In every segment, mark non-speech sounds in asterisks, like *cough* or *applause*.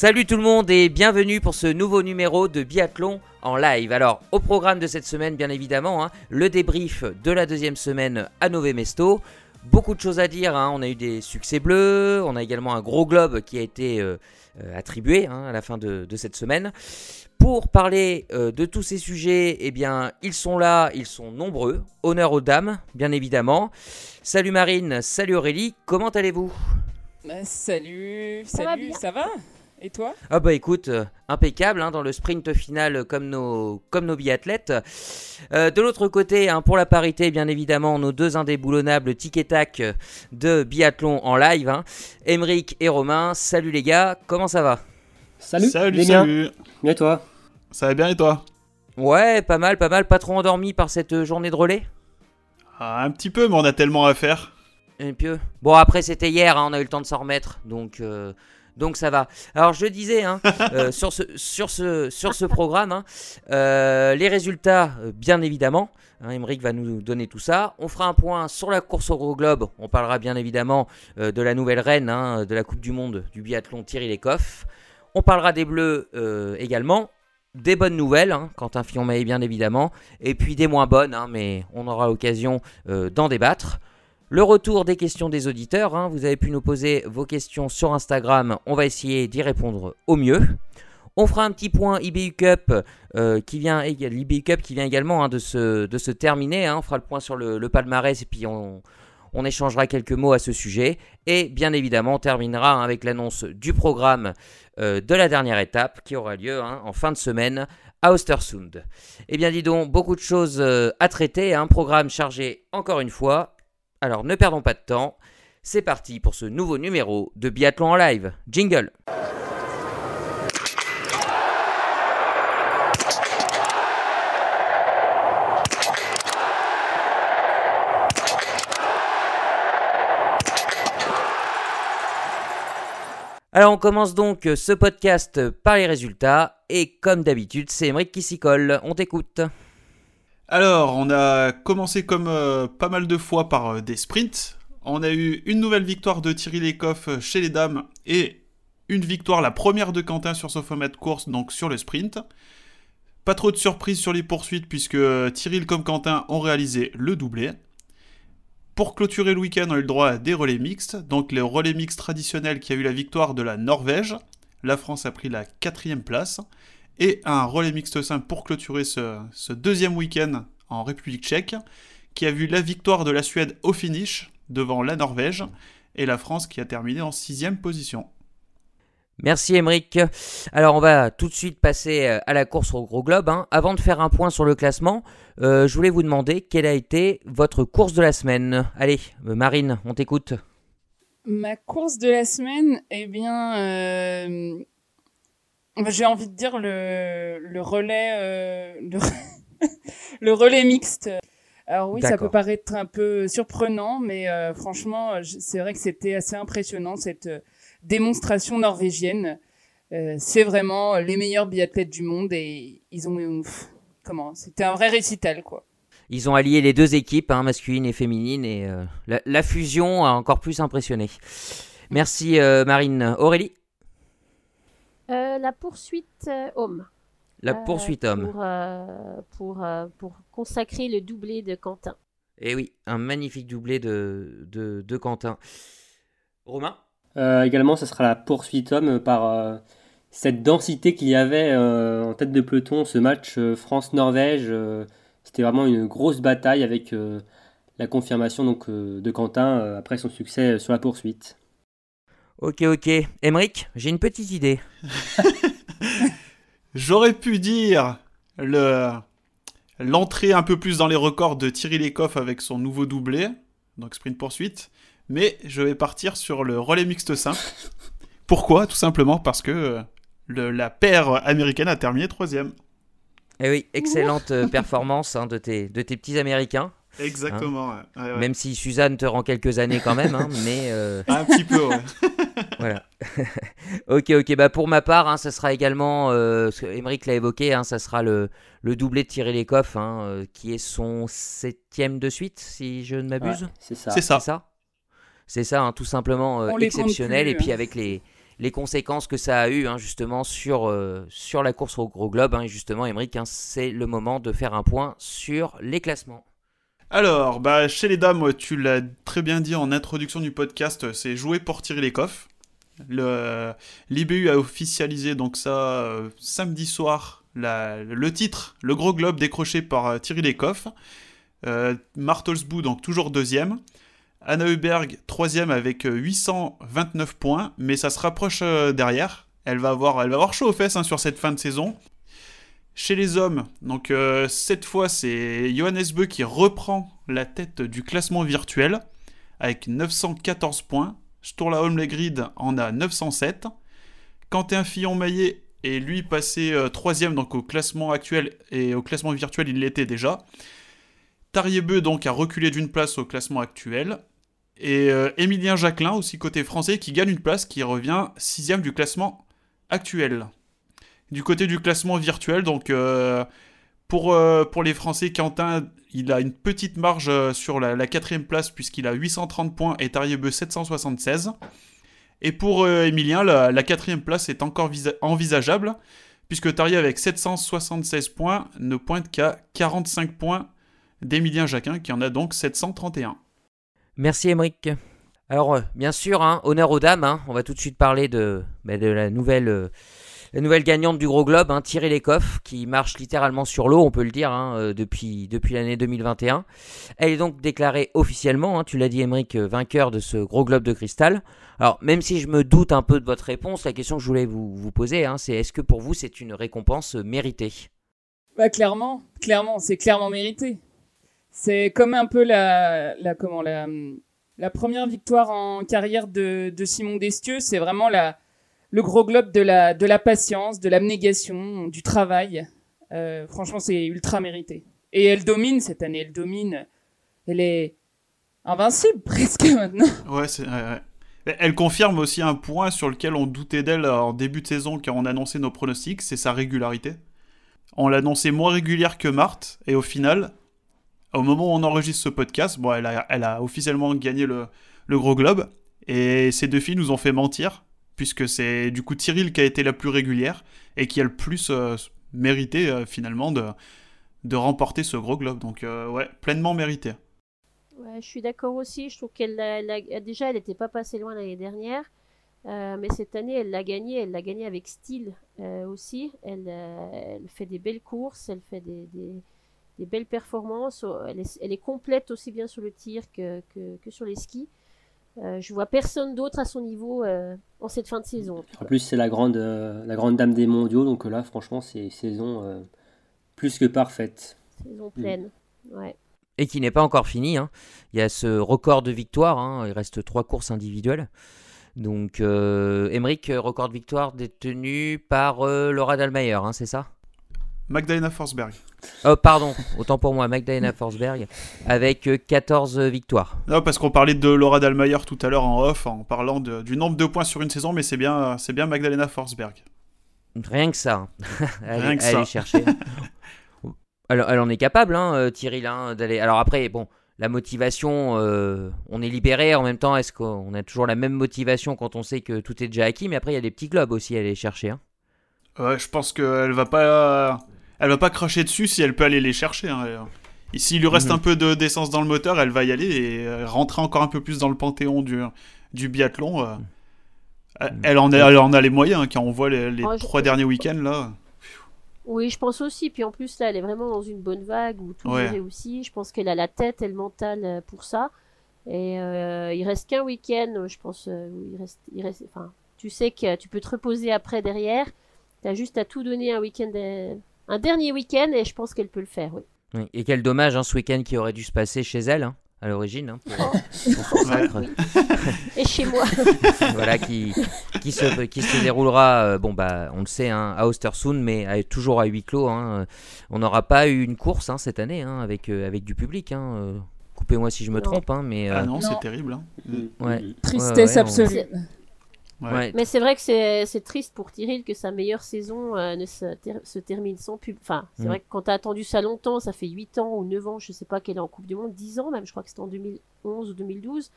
Salut tout le monde et bienvenue pour ce nouveau numéro de Biathlon en live. Alors, au programme de cette semaine, bien évidemment, hein, le débrief de la deuxième semaine à Nové Mesto. Beaucoup de choses à dire, hein. on a eu des succès bleus, on a également un gros globe qui a été euh, euh, attribué hein, à la fin de, cette semaine. Pour parler euh, de tous ces sujets, eh bien, ils sont là, ils sont nombreux. Honneur aux dames, bien évidemment. Salut Marine, salut Aurélie, comment allez-vous? Bah, Salut, salut, ça va? Et toi Ah bah écoute, euh, impeccable hein, dans le sprint final comme nos, comme nos biathlètes. Euh, de l'autre côté, hein, pour la parité, bien évidemment, nos deux indéboulonnables tic et tac de biathlon en live. Hein. et Romain, salut les gars, comment ça va? Salut Salut, salut Bien toi? Ça va bien et toi? Ouais, pas mal, pas mal, pas trop endormi par cette journée de relais? Ah, Un petit peu, mais on a tellement à faire. Et puis, bon, après c'était hier, on a eu le temps de s'en remettre, donc... Euh, donc ça va. Alors je disais hein, *laughs* euh, sur, ce, sur, ce, sur ce programme, hein, euh, les résultats, euh, bien évidemment. Hein, va nous donner tout ça. On fera un point sur la course au gros globe. On parlera bien évidemment de la nouvelle reine hein, de la Coupe du Monde du biathlon Thierry Lecoff. On parlera des Bleus également. Des bonnes nouvelles, hein, Quentin Fillon-Maillet bien évidemment. Et puis des moins bonnes, mais on aura l'occasion d'en débattre. Le retour des questions des auditeurs, hein. vous avez pu nous poser vos questions sur Instagram, on va essayer d'y répondre au mieux. On fera un petit point IBU Cup euh, qui vient, Cup qui vient également hein, de, se, terminer. Hein. On fera le point sur le, palmarès et puis on, échangera quelques mots à ce sujet. Et bien évidemment, on terminera avec l'annonce du programme euh, de la dernière étape qui aura lieu en fin de semaine à Ostersund. Eh bien dis donc, beaucoup de choses euh, à traiter, un programme chargé encore une fois. Alors ne perdons pas de temps, c'est parti pour ce nouveau numéro de Biathlon en live. Jingle Alors on commence donc ce podcast par les résultats et comme d'habitude c'est Emmerich qui s'y colle, on t'écoute. Alors, on a commencé comme euh, pas mal de fois par euh, des sprints. On a eu une nouvelle victoire de Thierry Lecoff euh, chez les dames et une victoire, la première de Quentin sur Sophomet course, donc sur le sprint. Pas trop de surprises sur les poursuites puisque Thierry comme Quentin ont réalisé le doublé. Pour clôturer le week-end, on a eu le droit à des relais mixtes. Donc les relais mixtes traditionnels qui a eu la victoire de la Norvège. La France a pris la quatrième place et un relais mixte simple pour clôturer ce, deuxième week-end en République tchèque, qui a vu la victoire de la Suède au finish devant la Norvège et la France qui a terminé en sixième position. Merci Emeric. Alors on va tout de suite passer euh, à la course au gros globe. Hein. Avant de faire un point sur le classement, euh, je voulais vous demander quelle a été votre course de la semaine. Allez, euh, Marine, on t'écoute. Ma course de la semaine, eh bien, j'ai envie de dire le, le relais, euh, le, *laughs* relais mixte. Alors oui, ça peut paraître un peu surprenant, mais euh, franchement, c'est vrai que c'était assez impressionnant cette euh, démonstration norvégienne. c'est vraiment les meilleurs biathlètes du monde et ils ont comment C'était un vrai récital quoi. Ils ont allié les deux équipes, hein, masculine et féminine, et la, la, fusion a encore plus impressionné. Merci Marine. Aurélie? Euh, la poursuite euh, homme. La euh, poursuite homme. Pour, pour, pour, consacrer le doublé de Quentin. Et eh oui, un magnifique doublé de, de, de Quentin. Romain? Également, ce sera la poursuite homme par cette densité qu'il y avait en tête de peloton, ce match France-Norvège. C'était vraiment une grosse bataille avec la confirmation donc, de Quentin après son succès sur la poursuite. Ok, ok. Emric, j'ai une petite idée. *laughs* J'aurais pu dire le l'entrée un peu plus dans les records de Thierry Lecoff avec son nouveau doublé, donc sprint poursuite, mais je vais partir sur le relais mixte simple. *laughs* Pourquoi? Tout simplement parce que la paire américaine a terminé troisième. Eh oui, excellente euh, performance hein, de, tes, de tes petits Américains. Exactement. Hein. Même si Suzanne te rend quelques années quand même, hein, *laughs* mais euh, un petit peu. Ouais. *laughs* voilà. *laughs* ok, ok. Bah pour ma part, hein, ça sera également, euh, l'a évoqué, hein, ça sera le, le doublé de Thierry Lecoff, hein, euh, qui est son septième de suite, si je ne m'abuse. c'est ça. C'est ça. C'est ça, hein, tout simplement euh, exceptionnel. et puis avec les les conséquences que ça a eu hein, justement sur, euh, sur la course au gros globe. Hein, et justement, Emmerich, hein, c'est le moment de faire un point sur les classements. Alors, bah, chez les dames, tu l'as très bien dit en introduction du podcast, c'est jouer pour tirer les coffres. L'IBU a officialisé donc ça euh, samedi soir le titre, le gros globe décroché par euh, Thierry Lecoff. Euh, Martelsbou donc toujours deuxième. Anna Huberg troisième avec 829 points, mais ça se rapproche derrière. Elle va avoir, elle va avoir chaud aux fesses hein, sur cette fin de saison. Chez les hommes, donc cette fois c'est Johannes Beu qui reprend la tête du classement virtuel avec 914 points. Sturla Holmlegrid en a 907. Quentin Fillon-Maillet est lui passé euh, troisième donc au classement actuel et au classement virtuel il l'était déjà. Tariebeu donc a reculé d'une place au classement actuel. Et euh, Emilien Jacquelin aussi côté français qui gagne une place qui revient sixième du classement actuel. Du côté du classement virtuel donc euh, pour, pour les Français, Quentin il a une petite marge euh, sur la, quatrième place puisqu'il a 830 points et Tariebeu 776. Et pour euh, Emilien, la, quatrième place est encore envisageable puisque Tarier avec 776 points ne pointe qu'à 45 points d'Emilien Jacquin qui en a donc 731. Merci Émeric. Alors euh, bien sûr, hein, honneur aux dames, hein. on va tout de suite parler de, bah, de la nouvelle la nouvelle gagnante du Gros Globe, hein, Thierry Lecoff, qui marche littéralement sur l'eau, on peut le dire, hein, euh, depuis, depuis l'année 2021. Elle est donc déclarée officiellement, hein, tu l'as dit Émeric, euh, vainqueur de ce Gros Globe de cristal. Alors, même si je me doute un peu de votre réponse, la question que je voulais vous, vous poser, c'est est-ce que pour vous c'est une récompense méritée? Bah clairement, clairement, c'est clairement mérité. C'est comme un peu la, comment la première victoire en carrière de, de Simon Destieux, c'est vraiment la le gros globe de la, patience, de l'abnégation, du travail. Euh, franchement, c'est ultra mérité. Et elle domine cette année, elle domine. Elle est invincible *laughs* presque maintenant. Ouais, c'est. Elle confirme aussi un point sur lequel on doutait d'elle en début de saison quand on annonçait nos pronostics, c'est sa régularité. On l'annonçait moins régulière que Marthe, et au final, au moment où on enregistre ce podcast, bon, elle a, elle a officiellement gagné le gros globe, et ces deux filles nous ont fait mentir, puisque c'est du coup Cyril qui a été la plus régulière et qui a le plus euh, mérité euh, finalement de, de remporter ce gros globe. Donc euh, ouais, pleinement mérité. Ouais, je suis d'accord aussi. Je trouve qu'elle déjà elle n'était pas passée loin l'année dernière, mais cette année elle l'a gagné. Elle l'a gagné avec style aussi. Elle, fait des belles courses, elle fait des, belles performances. Elle est, complète aussi bien sur le tir que, que sur les skis. Euh, je vois personne d'autre à son niveau euh, en cette fin de saison. En, plus, c'est la grande, euh, la grande dame des mondiaux, donc là, franchement, c'est saison plus que parfaite. Saison pleine, ouais. Et qui n'est pas encore fini. Hein. Il y a ce record de victoire. Hein. Il reste trois courses individuelles. Donc, euh, record de victoire détenu par Laura Dalmayer, hein, c'est ça? Magdalena Forsberg. Oh, pardon, autant pour moi, Magdalena Forsberg, avec 14 euh, victoires. Non, parce qu'on parlait de Laura Dalmayer tout à l'heure en off, en parlant du nombre de points sur une saison, mais c'est bien, c'est bien Magdalena Forsberg. Rien que ça. *laughs* Rien que ça. chercher. *laughs* elle, elle, en est capable, hein, euh, Thierry, hein, d'aller. Alors après, bon, la motivation, euh, on est libéré. En même temps, est-ce qu'on a toujours la même motivation quand on sait que tout est déjà acquis? Mais après, il y a des petits globes aussi à aller chercher. Hein. Ouais, je pense qu'elle va pas elle va pas cracher dessus si elle peut aller les chercher. Hein. S'il lui reste mhm. un peu d'essence dans le moteur, elle va y aller et euh, rentrer encore un peu plus dans le panthéon du, du biathlon. Euh. Mhm. Elle, en a, elle en a les moyens hein, quand on voit les, oh, trois derniers week-ends là. Oui, je pense aussi. Puis en plus, là, elle est vraiment dans une bonne vague où tout ouais. aussi. Je pense qu'elle a la tête et le mental euh, pour ça. Et il reste qu'un week-end, je pense. il reste, il reste, enfin, tu sais que tu peux te reposer après derrière. Tu as juste à tout donner un week-end un dernier week-end et je pense qu'elle peut le faire, oui. Et quel dommage, hein, ce week-end qui aurait dû se passer chez elle, hein, à l'origine. Hein, oh. Et chez moi. *laughs* voilà, qui, qui, se, qui se déroulera, euh, bon, bah, on le sait, hein, à Ostersund, mais toujours à huis clos. Hein. On n'aura pas eu une course cette année avec, euh, avec du public. Euh. Coupez-moi si je me trompe, mais. Ah non, c'est terrible. Ouais. Tristesse absolue. Mais c'est vrai que c'est triste pour Tyrell que sa meilleure saison euh, ne se, se, termine sans pub. Enfin, c'est mm. vrai que quand tu as attendu ça longtemps, ça fait 8 ans ou 9 ans, je sais pas qu'elle est en Coupe du Monde, 10 ans même, je crois que c'était en 2011 ou 2012.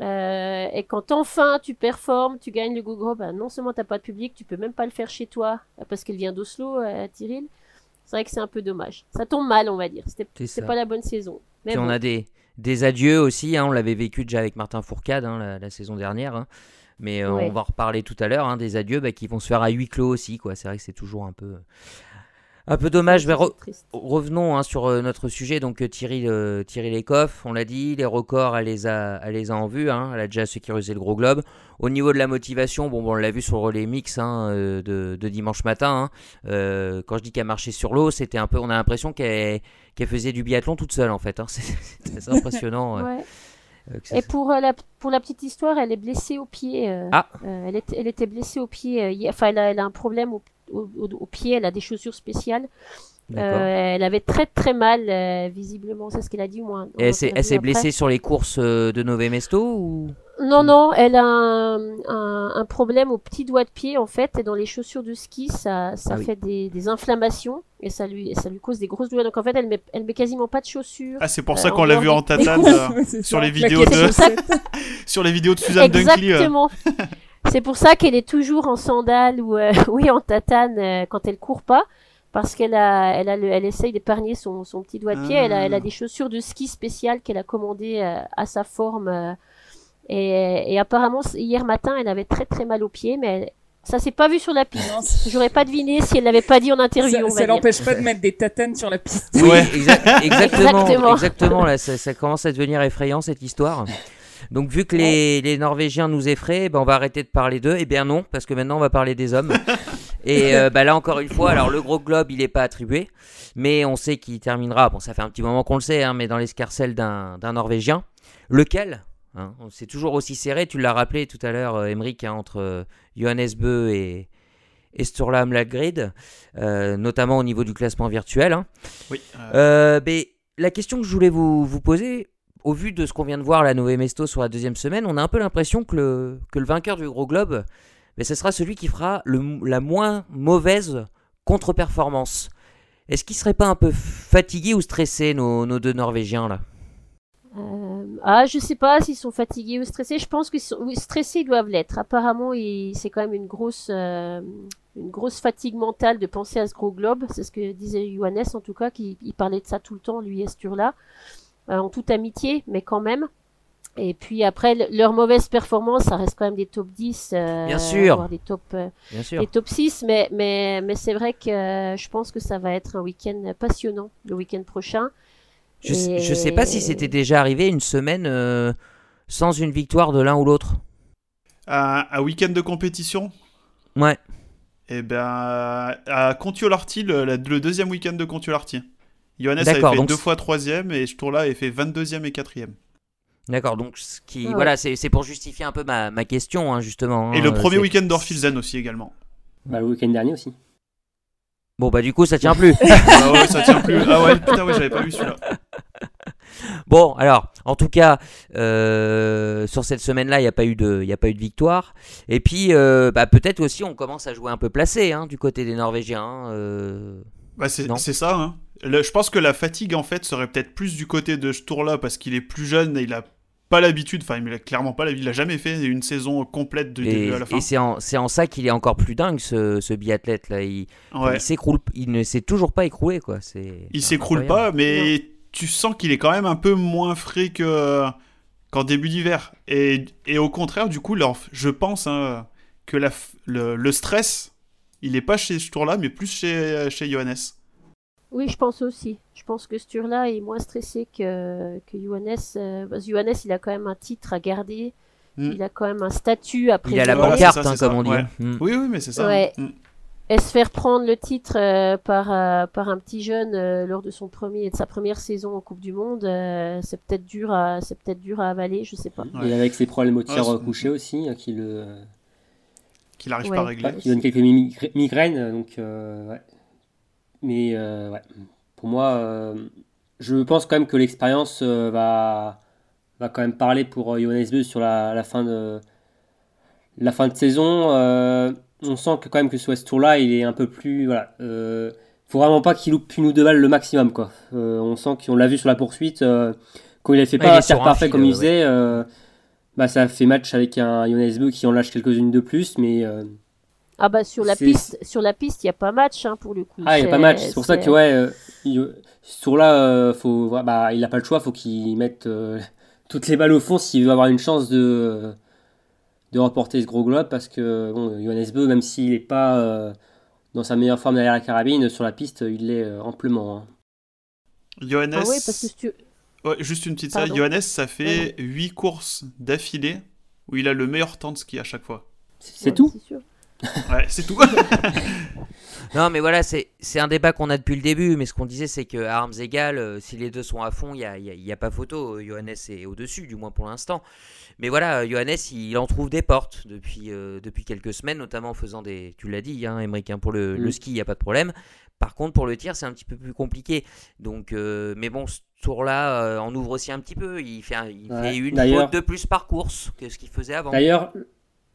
Euh, et quand enfin tu performes, tu gagnes le GoGro, ben non seulement t'as pas de public, tu peux même pas le faire chez toi parce qu'elle vient d'Oslo, euh, Tyril. C'est vrai que c'est un peu dommage. Ça tombe mal, on va dire. C'est C'était pas la bonne saison. Mais Puis bon. on a des, des adieux aussi, hein, on l'avait vécu déjà avec Martin Fourcade hein, la, la saison dernière. hein. Mais euh, Ouais. on va en reparler tout à l'heure, hein, des adieux bah, qui vont se faire à huis clos aussi. quoi. C'est vrai que c'est toujours un peu, un peu dommage. Mais re- revenons hein, sur euh, notre sujet. Donc euh, Thierry, euh, Thierry Lecoff, on l'a dit, les records, elle les a, elle les a en vue. hein. Elle a déjà sécurisé le gros globe. Au niveau de la motivation, bon, bon, on l'a vu sur le relais mix hein, de, de dimanche matin. Euh, quand je dis qu'elle marchait sur l'eau, c'était un peu, on a l'impression qu'elle qu'elle faisait du biathlon toute seule en fait. *laughs* C'est impressionnant. Ouais. Euh, Et pour, euh, la, pour la petite histoire, elle est blessée au pied. euh, Ah. elle, est- elle était blessée au pied. Enfin, elle a, elle a un problème au- au pied. Elle a des chaussures spéciales. Euh, elle avait très très mal, euh, visiblement. C'est ce qu'elle a dit, moi. Et elle s'est elle s'est blessée sur les courses euh, de Nové Mesto ou? Non, non, elle a un, un, un problème au petit doigt de pied, en fait. Et dans les chaussures de ski, ça, ça Ah oui. fait des, des inflammations. Et ça lui, ça lui cause des grosses douleurs. Donc, en fait, elle met, elle met quasiment pas de chaussures. Ah, c'est pour Euh, ça qu'on l'a vu en tatane euh, *laughs* sur les vidéos de- *laughs* sur les vidéos de Suzanne Dunkley. Exactement. *laughs* C'est pour ça qu'elle est toujours en sandales ou euh, oui en tatane euh, quand elle court pas, parce qu'elle a, elle a, le- elle essaye d'épargner son, son petit doigt de pied. Elle, a, elle a Ah. des chaussures de ski spéciales qu'elle a commandées euh, à sa forme. euh, et, et apparemment hier matin, elle avait très très mal aux pieds, mais elle- ça s'est pas vu sur la piste. J'aurais pas deviné si elle l'avait pas dit en interview. ça, on ça l'empêche pas de mettre des tatanes sur la piste. Oui, Ouais. exa- *laughs* exactement, Exactement. exactement. Là, ça, ça commence à devenir effrayant cette histoire. Donc, vu que les, les Norvégiens nous effraient, ben, on va arrêter de parler d'eux. Eh bien non, parce que maintenant on va parler des hommes. *laughs* Et euh, bah, là encore une fois, alors le gros globe, il n'est pas attribué, mais on sait qu'il terminera. Bon, ça fait un petit moment qu'on le sait, hein, mais dans l'escarcelle d'un Norvégien. Lequel hein, C'est toujours aussi serré. Tu l'as rappelé tout à l'heure, euh, Emmerich, hein, entre euh, Johannes Bö et, et Sturla Mladgrid, euh, notamment au niveau du classement virtuel. hein. Oui. euh, Euh, mais la question que je voulais vous, vous poser, au vu de ce qu'on vient de voir la Nové Mesto sur la deuxième semaine, on a un peu l'impression que le, que le vainqueur du gros globe, mais ce sera celui qui fera la moins mauvaise contre-performance. Est-ce qu'ils seraient pas un peu fatigués ou stressés, nos, deux Norvégiens là? Euh, ah, je sais pas s'ils sont fatigués ou stressés. Je pense oui, stressés, ils doivent l'être. Apparemment, c'est quand même une grosse, euh, une grosse fatigue mentale de penser à ce gros globe. C'est ce que disait Johannes, en tout cas, qui parlait de ça tout le temps, lui et Sturla, euh, en toute amitié, mais quand même. Et puis après, le- leur mauvaise performance, ça reste quand même des top 10, euh, Bien sûr. voire des top, euh, Bien sûr. des top 6, mais, mais, mais c'est vrai que euh, je pense que ça va être un week-end passionnant le week-end prochain. Je, Et- je sais pas si c'était déjà arrivé une semaine euh, sans une victoire de l'un ou l'autre. un, un week-end de compétition? Ouais. Et ben à Contiolorti, le, deuxième week-end de Contiolorti. Johannes avait fait donc deux fois troisième et ce tour-là avait fait 22e et 4e. D'accord, donc ce qui, Ah ouais. voilà, c'est c'est pour justifier un peu ma, ma question, hein, justement. Et hein, le euh, premier week-end d'Orfilzen aussi également. Bah, le week-end dernier aussi. Bon, bah du coup, ça tient plus. *laughs* ah ouais, ça tient plus. Ah ouais, putain, ouais, j'avais pas vu celui-là. Bon, alors, en tout cas, euh, sur cette semaine-là, il n'y a, pas eu de- il y a pas eu de victoire. Et puis, euh, bah, peut-être aussi, on commence à jouer un peu placé hein, du côté des Norvégiens. hein, euh. Bah, c'est ça. Hein. Le- je pense que la fatigue, en fait, serait peut-être plus du côté de ce tour-là parce qu'il est plus jeune et il a pas l'habitude. Enfin, il a clairement pas l'habitude. Il a jamais fait une saison complète du Et, début à la fin. et c'est en, ça qu'il est encore plus dingue, ce, ce biathlète. Là. Il, Ouais. il, s'écroule, il ne s'est toujours pas écroulé. Quoi. C'est Il s'écroule pas, mais tu sens qu'il est quand même un peu moins frais que qu'en début d'hiver. Et, et au contraire, du coup, leur- je pense hein, que la le, le stress, il est pas chez ce tour-là, mais plus chez, chez Johannes. Oui, je pense aussi. Je pense que Sturla est moins stressé que, que Johannes. euh, parce que Johannes, il a quand même un titre à garder. Mm. Il a quand même un statut à Il a la préserver. Voilà, pancarte, hein, comme on dit. ouais. Mm. Oui, oui, mais c'est ça. Ouais. Mm. Et se faire prendre le titre euh, par, euh, par un petit jeune euh, lors de son premier de sa première saison en Coupe du Monde, euh, c'est peut-être dur à c'est peut-être dur à avaler, je sais pas. Ouais. Et avec ses problèmes au tir couché aussi, euh, qui le Qu'il arrive Ouais. pas à régler. qui donne quelques migra- migraines. Donc, euh, ouais. Mais euh, ouais. pour moi, euh, je pense quand même que l'expérience euh, va, va quand même parler pour Johannes Beu sur la, la fin de la fin de saison. On sent que quand même que sur ce tour-là, il est un peu plus voilà. Faut vraiment pas qu'il loupe une ou deux balles le maximum quoi. On sent qu'on l'a vu sur la poursuite quand il a fait Ouais, pas un tir parfait fil, comme il faisait. bah, ça fait match avec un Johannes Beu qui en lâche quelques-unes de plus, mais. Ah bah sur la piste, sur la piste, il y a pas match hein, pour le coup. Ah, il n'y a pas match. C'est pour ça que, ouais, euh, il- ce tour-là, euh, faut, bah, il n'a pas le choix. faut qu'il mette euh, *laughs* toutes les balles au fond s'il veut avoir une chance de, de remporter ce gros globe. Parce que, bon, Johannes Beu, même s'il n'est pas euh, dans sa meilleure forme derrière la carabine, sur la piste, il l'est euh, amplement. hein. Johannes, Ah oui, parce que si tu... ouais, juste une petite ça, Pardon. Johannes, ça fait 8 courses d'affilée où il a le meilleur temps de ski à chaque fois. C'est Ouais, tout. sûr. *laughs* Ouais, c'est tout. *laughs* Non, mais voilà, c'est c'est un débat qu'on a depuis le début. Mais ce qu'on disait, c'est qu'à armes égales, euh, si les deux sont à fond, il n'y a, y a- il y a pas photo. Euh, Johannes est au-dessus, du moins pour l'instant. Mais voilà, euh, Johannes, il en trouve des portes depuis, euh, depuis quelques semaines, notamment en faisant des. Tu l'as dit, hein, Émeric, hein, pour le, Mm. le ski, il n'y a pas de problème. Par contre, pour le tir, c'est un petit peu plus compliqué. Donc, euh, mais bon, ce tour-là, euh, on ouvre aussi un petit peu. Il fait, un- il Ouais. fait une faute de plus par course que ce qu'il faisait avant. D'ailleurs,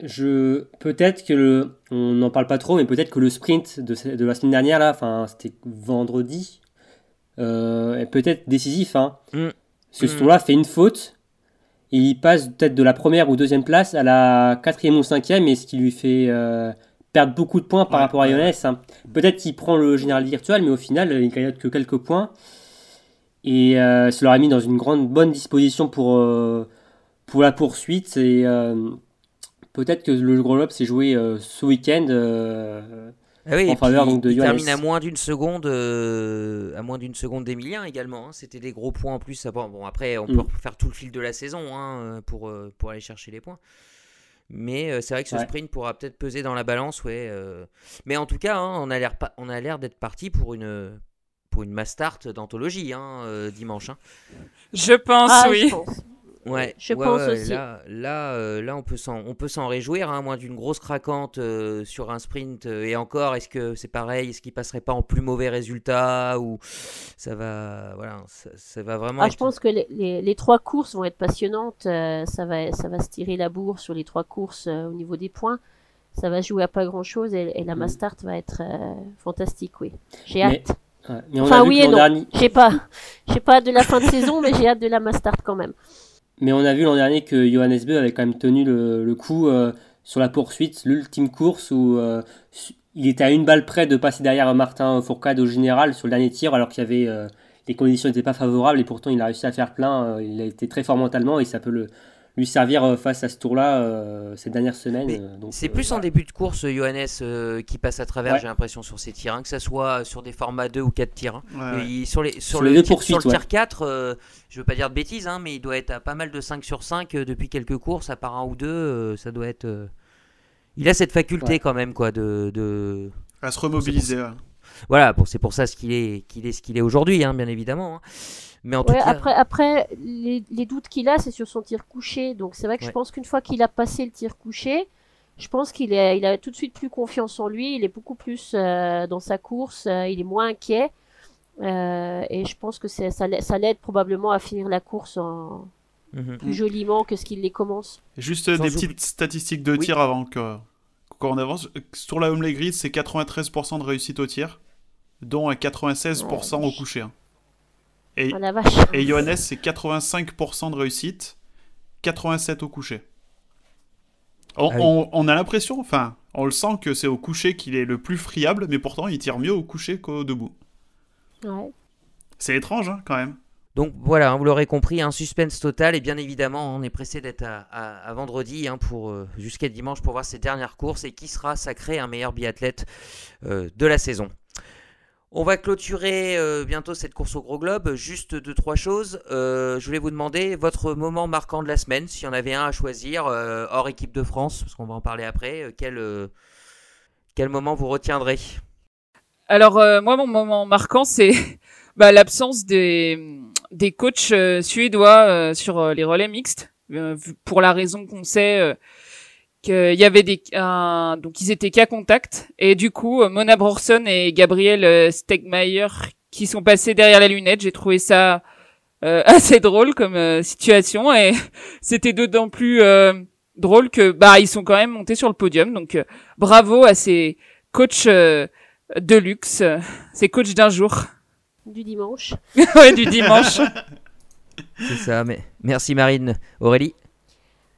je peut-être que le, on n'en parle pas trop, mais peut-être que le sprint de, de la semaine dernière là, enfin c'était vendredi, euh, est peut-être décisif. Hein. Mm. Ce Mm. tour-là fait une faute et il passe peut-être de la première ou deuxième place à la quatrième ou cinquième, et ce qui lui fait euh, perdre beaucoup de points par Ouais, rapport à. Johannes. hein. Peut-être qu'il prend le général virtuel, mais au final il gagne que quelques points. Et euh, leur a mis dans une grande bonne disposition pour, pour la poursuite. Et peut-être que le gros lob s'est joué euh, ce week-end. euh, Ah oui, en faveur, donc, de il termine à moins d'une seconde, euh, à moins d'une seconde d'Emilien également. hein. C'était des gros points en plus. Bon, bon, après, on Mm. peut faire tout le fil de la saison hein, pour, euh, pour aller chercher les points. Mais euh, c'est vrai que ce Ouais. sprint pourra peut-être peser dans la balance, ouais. euh. Mais en tout cas, hein, on a l'air pas- on a l'air d'être parti pour une pour une mass start d'anthologie hein, euh, dimanche. hein. Je pense, Ah, oui. je pense. Ouais, Je ouais, pense ouais, aussi. Là, là, euh, là, on peut s'en, on peut s'en réjouir, hein, à moins d'une grosse craquante euh, sur un sprint. euh, et encore, est-ce que c'est pareil Est-ce qu'il passerait pas en plus mauvais résultat ou ça va, voilà, ça, ça va vraiment. Ah, être- je pense que les, les- les trois courses vont être passionnantes. euh, ça, va, ça va se tirer la bourre sur les trois courses euh, au niveau des points. Ça va jouer à pas grand-chose et, et la Mm. Mastart va être euh, fantastique, oui. J'ai Mais- hâte. ouais. Mais on Enfin, a vu oui et non. dernier, J'ai pas, *laughs* j'ai pas hâte de la fin de saison, mais j'ai hâte de la Mastart quand même. Mais on a vu l'an dernier que Johannes Beu avait quand même tenu le, coup euh, sur la poursuite, l'ultime course où euh, il était à une balle près de passer derrière Martin Fourcade au général sur le dernier tir, alors qu'il y avait euh, les conditions n'étaient pas favorables et pourtant il a réussi à faire plein. il a été très fort mentalement et ça peut le, lui servir euh, face à ce tour-là euh, ces dernières semaines. Euh, C'est euh, plus en début de course, Johannes, euh, qui passe à travers, Ouais. j'ai l'impression, sur ses tirs, hein, que ça soit sur des formats 2 ou 4 tirs. hein. Ouais, ouais. Et sur, les, sur, Sur le, les tir, sur le tir ouais. 4, euh, je veux pas dire de bêtises, hein, mais il doit être à pas mal de 5 sur 5 euh, depuis quelques courses, à part un ou deux. euh, ça doit être. euh, Il a cette faculté Ouais. quand même, quoi, de. de... À se remobiliser. ouais. Voilà, bon, c'est pour ça ce qu'il est, qu'il est ce qu'il est aujourd'hui, hein, bien évidemment. Hein. Mais en tout Ouais, cas, après, après les, les doutes qu'il a, c'est sur son tir couché. Donc c'est vrai que je pense qu'une fois qu'il a passé le tir couché, je pense qu'il est, il a tout de suite plus confiance en lui. Il est beaucoup plus euh, dans sa course. euh, il est moins inquiet. Euh, et je pense que ça, l'a- ça l'aide probablement à finir la course en mhm. plus joliment que ce qu'il les commence. Juste Sans des petites statistiques de Oui. tir avant que qu'on avance. Sur la Homely Grid, c'est 93% de réussite au tir, dont un 96% au coucher. Et, Ah la vache. et Johannes, c'est 85% de réussite, 87 au coucher. On, Ah oui. on- on a l'impression, enfin, on le sent que c'est au coucher qu'il est le plus friable, mais pourtant il tire mieux au coucher qu'au debout. Ouais. C'est étrange, hein, quand même. Donc voilà, hein, vous l'aurez compris, un suspense total et bien évidemment, on est pressé d'être à, à- à vendredi hein, pour euh, jusqu'à dimanche pour voir ces dernières courses et qui sera sacré un meilleur biathlète euh, de la saison. On va clôturer euh, bientôt cette course au gros globe. Juste deux trois choses. Euh, je voulais vous demander votre moment marquant de la semaine, s'il y en avait un à choisir euh, hors équipe de France, parce qu'on va en parler après. quel quel moment vous retiendrez? Alors moi mon moment marquant c'est *laughs* bah, l'absence des des coachs suédois sur les relais mixtes pour la raison qu'on sait qu'il y avait des un- donc ils étaient qu'à contact et du coup euh, Mona Brorson et Gabriel euh, Stegmaier qui sont passés derrière la lunette j'ai trouvé ça euh, *laughs* assez drôle comme euh, situation et *laughs* c'était d'autant plus euh, drôle que bah ils sont quand même montés sur le podium donc euh, bravo à ces coachs euh, de luxe. C'est coach d'un jour. Du dimanche. *laughs* ouais, du dimanche. C'est ça. Mais merci Marine, Aurélie?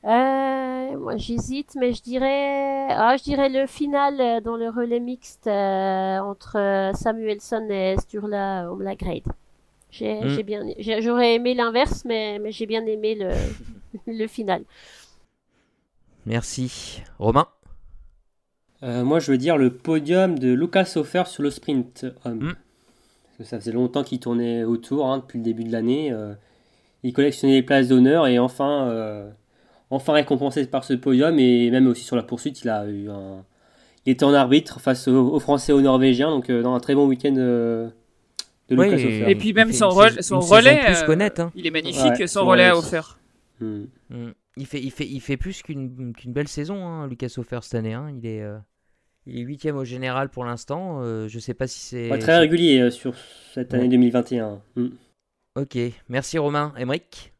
Euh, moi j'hésite, mais je dirais, ah, je dirais le final euh, dans le relais mixte euh, entre euh, Samuelson et Sturla Omlagrade. J'ai Mm. j'ai bien, j'ai- j'aurais aimé l'inverse, mais, mais j'ai bien aimé le, *laughs* le final. Merci. Romain? Euh, moi, je veux dire le podium de Lucas Hofer sur le sprint homme. Mm. Parce que ça faisait longtemps qu'il tournait autour hein, depuis le début de l'année. euh, il collectionnait les places d'honneur et enfin, euh, enfin récompensé par ce podium. Et même aussi sur la poursuite, il a eu un. Il était en arbitre face aux, aux Français et aux Norvégiens. Donc, euh, dans un très bon week-end euh, de Oui, et- Hofer. Et puis même son, relais, plus euh, hein. il est magnifique, Ouais, son relais à offert. Mm. Mm. Il fait, il fait, il fait plus qu'une belle saison, hein, Lucas Hofer cette année. hein. Il est, euh, il est huitième au général pour l'instant. Euh, je sais pas si c'est. Ouais, très régulier euh, sur cette année Ouais. 2021. Mm. Ok, merci Romain. Emric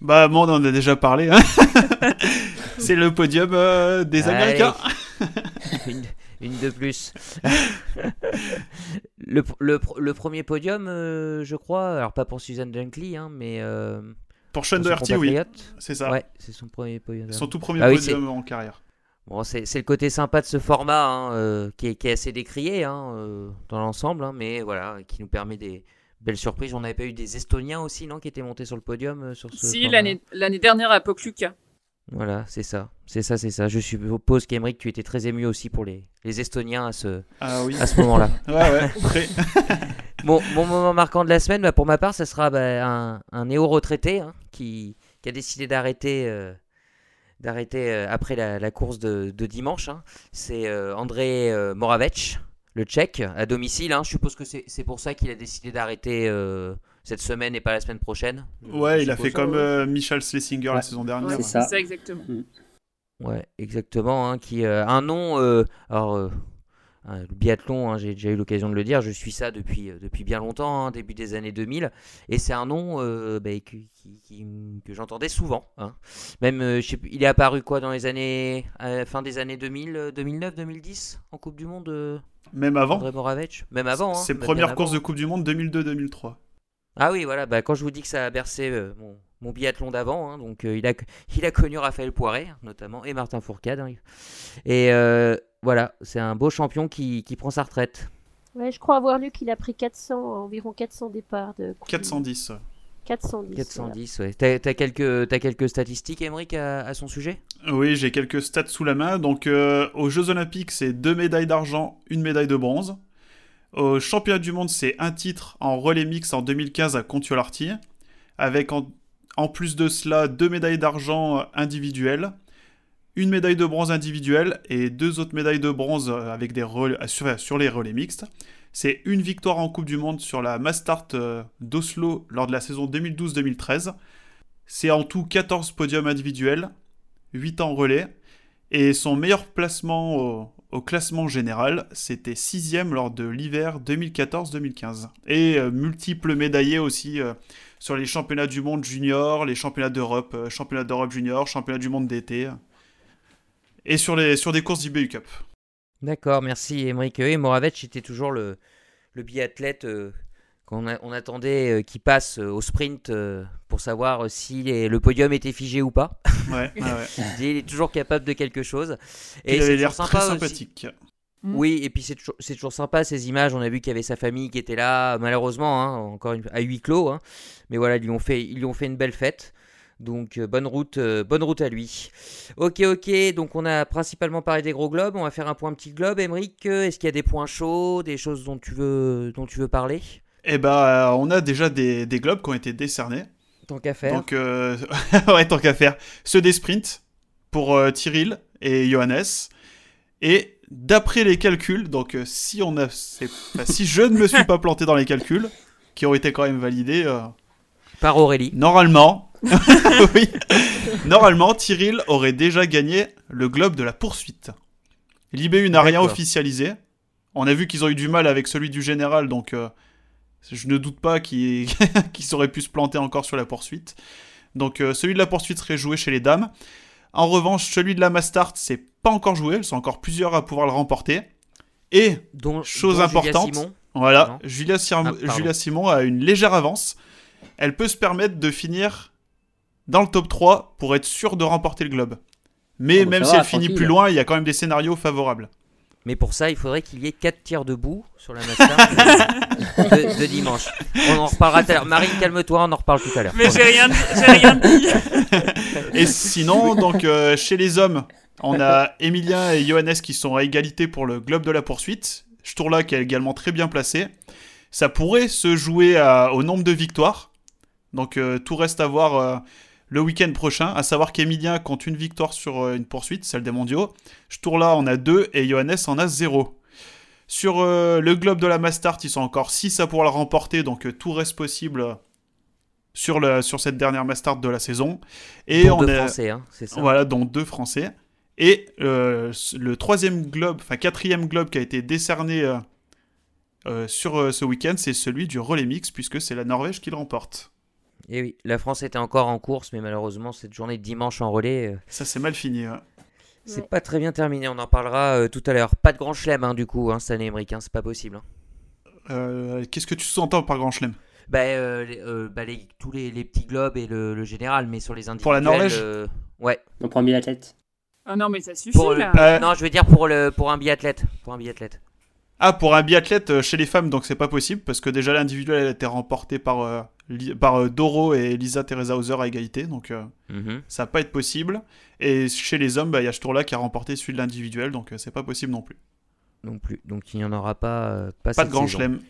Bah, moi, on en a déjà parlé. hein. *laughs* c'est le podium euh, des Allez. Américains. *laughs* une, une de plus. *laughs* le, le, le premier podium, euh, je crois, alors pas pour Suzanne Dunkley, hein, mais euh, Pour Sean Doherty, oui. C'est ça. Ouais, c'est son premier podium. Son tout premier Ah oui, podium en carrière. Bon, c'est c'est le côté sympa de ce format hein, qui, est, qui est assez décrié hein, dans l'ensemble, hein, mais voilà, qui nous permet des belles surprises. On n'avait pas eu des Estoniens aussi, non, qui étaient montés sur le podium euh, sur ce Si, l'année l'année dernière à Pokluka. Voilà, c'est ça, c'est ça, c'est ça. Je suppose qu'Emeric, tu étais très ému aussi pour les, les Estoniens à ce, Ah oui. à ce moment-là. *laughs* Ouais, ouais. *laughs* Bon, mon moment marquant de la semaine, bah, pour ma part, ça sera bah, un, un néo-retraité hein, qui, qui a décidé d'arrêter euh, d'arrêter euh, après la, la course de, de dimanche. hein. C'est euh, André euh, Moravec, le Tchèque, à domicile. hein. Je suppose que c'est pour ça qu'il a décidé d'arrêter euh, cette semaine et pas la semaine prochaine. Ouais, Je il a fait comme euh, Michel Schlesinger la saison dernière. C'est ça. Exactement. Ouais, exactement. hein, qui euh, un nom. euh, alors, le biathlon, hein, j'ai déjà eu l'occasion de le dire, je suis ça depuis, depuis bien longtemps, hein, début des années 2000. Et c'est un nom euh, bah, qui- qui- qui- que j'entendais souvent. hein. Même, euh, je sais plus, il est apparu quoi dans les années. fin des années 2000, euh, 2009, 2010 en Coupe du Monde euh, Même avant. André Moravec Même avant. hein, Ses même premières courses de. Coupe du Monde 2002-2003. Ah oui, voilà, bah, quand je vous dis que ça a bercé euh, mon, mon biathlon d'avant, hein, donc euh, il, a, il a connu Raphaël Poiré, notamment, et Martin Fourcade. hein. Et euh, voilà, c'est un beau champion qui, qui prend sa retraite. Ouais, je crois avoir lu qu'il a pris 400, environ 400 départs de Coupe du Monde. 410. 410. voilà. 410, ouais. T'as t'as quelques, t'as quelques statistiques, Emmerich, à, à son sujet? Oui, j'ai quelques stats sous la main. Donc, euh, aux Jeux Olympiques, c'est deux médailles d'argent, une médaille de bronze. Au Championnat du Monde, c'est un titre en relais mix en 2015 à Contiolarty. Avec en, en plus de cela deux médailles d'argent individuelles, une médaille de bronze individuelle et deux autres médailles de bronze euh, avec des relais- euh, sur, sur les relais mixtes. C'est une victoire en Coupe du Monde sur la Mastart euh, d'Oslo lors de la saison 2012-2013. C'est en tout 14 podiums individuels, 8 en relais. Et son meilleur placement au, classement général, c'était 6ème lors de l'hiver 2014-2015. Et euh, multiples médaillés aussi euh, sur les championnats du monde junior, les championnats d'Europe, championnats d'Europe junior, championnats du monde d'été. Et sur, les, sur des courses d'IBU Cup. D'accord, merci Emmerich. Et Moravec était toujours le, le biathlète euh, qu'on a- on attendait euh, qui passe euh, au sprint euh, pour savoir euh, si les- le podium était figé ou pas. Ouais, ouais, *laughs* ouais. Il est toujours capable de quelque chose. Il avait l'air très sympa aussi. sympathique. Mm. Oui, et puis c'est toujours, c'est toujours sympa ces images. On a vu qu'il y avait sa famille qui était là, malheureusement, hein, encore une, à huis clos. hein. Mais voilà, ils lui ont fait, ils lui ont fait une belle fête. Donc euh, bonne route, euh, bonne route à lui. Ok, ok. Donc on a principalement parlé des gros globes. On va faire un point petit globe. Emeric, euh, est-ce qu'il y a des points chauds, des choses dont tu veux, dont tu veux parler? Eh ben, on a déjà des, des globes qui ont été décernés. Tant qu'à faire. Donc, *laughs* ouais, tant qu'à faire. Ceux des sprints pour Tyril et Johannes. Et d'après les calculs, donc euh, si on a, enfin, si je ne me suis pas planté dans les calculs, qui ont été quand même validés, euh, Par Aurélie. normalement, *laughs* *laughs* oui, normalement, Tyril aurait déjà gagné le globe de la poursuite. L'IBU n'a rien officialisé. On a vu qu'ils ont eu du mal avec celui du général, donc euh, je ne doute pas qu'ils *laughs* auraient pu se planter encore sur la poursuite. Donc euh, celui de la poursuite serait joué chez les dames. En revanche, celui de la Mastart, c'est pas encore joué. Ils sont encore plusieurs à pouvoir le remporter. Et Chose dont Julia importante. Simon. voilà, Non. Julia, Sir- Ah. Julia Simon a une légère avance. Elle peut se permettre de finir dans le top 3 pour être sûr de remporter le globe. Mais Oh, bah, même si va, elle finit plus loin, il y a quand même des scénarios favorables. Mais pour ça, il faudrait qu'il y ait 4 tirs debout sur la Mastart *laughs* de, de dimanche. On en reparlera tout à l'heure. Marine, calme-toi, on en reparle tout à l'heure. Mais j'ai rien, j'ai rien dit. Et sinon, donc euh, chez les hommes, on a Emilien et Johannes qui sont à égalité pour le globe de la poursuite. Sturla qui est également très bien placé. Ça pourrait se jouer à- au nombre de victoires. Donc euh, tout reste à voir euh, le week-end prochain. À savoir qu'Emilien compte une victoire sur euh, une poursuite, celle des mondiaux. Sturla en a deux et Johannes en a zéro. Sur euh, le globe de la Mastart, ils sont encore 6 à pouvoir le remporter, donc euh, tout reste possible sur, le, sur cette dernière Mastart de la saison. Et on deux est, Français, hein, c'est ça. voilà, dont deux Français. Et euh, le troisième globe, enfin quatrième globe qui a été décerné sur ce week-end, c'est celui du relais mix, puisque c'est la Norvège qui le remporte. Et oui, la France était encore en course, mais malheureusement, cette journée de dimanche en relais, euh, Ça, c'est mal fini. c'est Ouais. pas très bien terminé. On en parlera euh, tout à l'heure. Pas de grand chelem, hein, du coup, hein, cette année, Émeric, hein, c'est pas possible. hein. Euh, Qu'est-ce que tu sous-entends par grand chelem? Bah, euh, les- euh, bah, les- tous les, les petits globes et le, le général, mais sur les individuels. Pour la Norvège? euh, Ouais. On prend biathlète. Ah non, mais ça suffit Pour le- là. Euh, Non, je veux dire pour, le, pour un biathlète. Pour un biathlète. Ah, pour un biathlète euh, chez les femmes, donc c'est pas possible, parce que déjà l'individuel a été remporté par, euh, par euh, Doro et Lisa Teresa Hauser à égalité, donc euh, Mhm. ça va pas être possible. Et chez les hommes, bah, il y a Sturla qui a remporté celui de l'individuel, donc euh, c'est pas possible non plus. Non plus. Donc il n'y en aura pas. euh, pas Pas cette de grand chelem.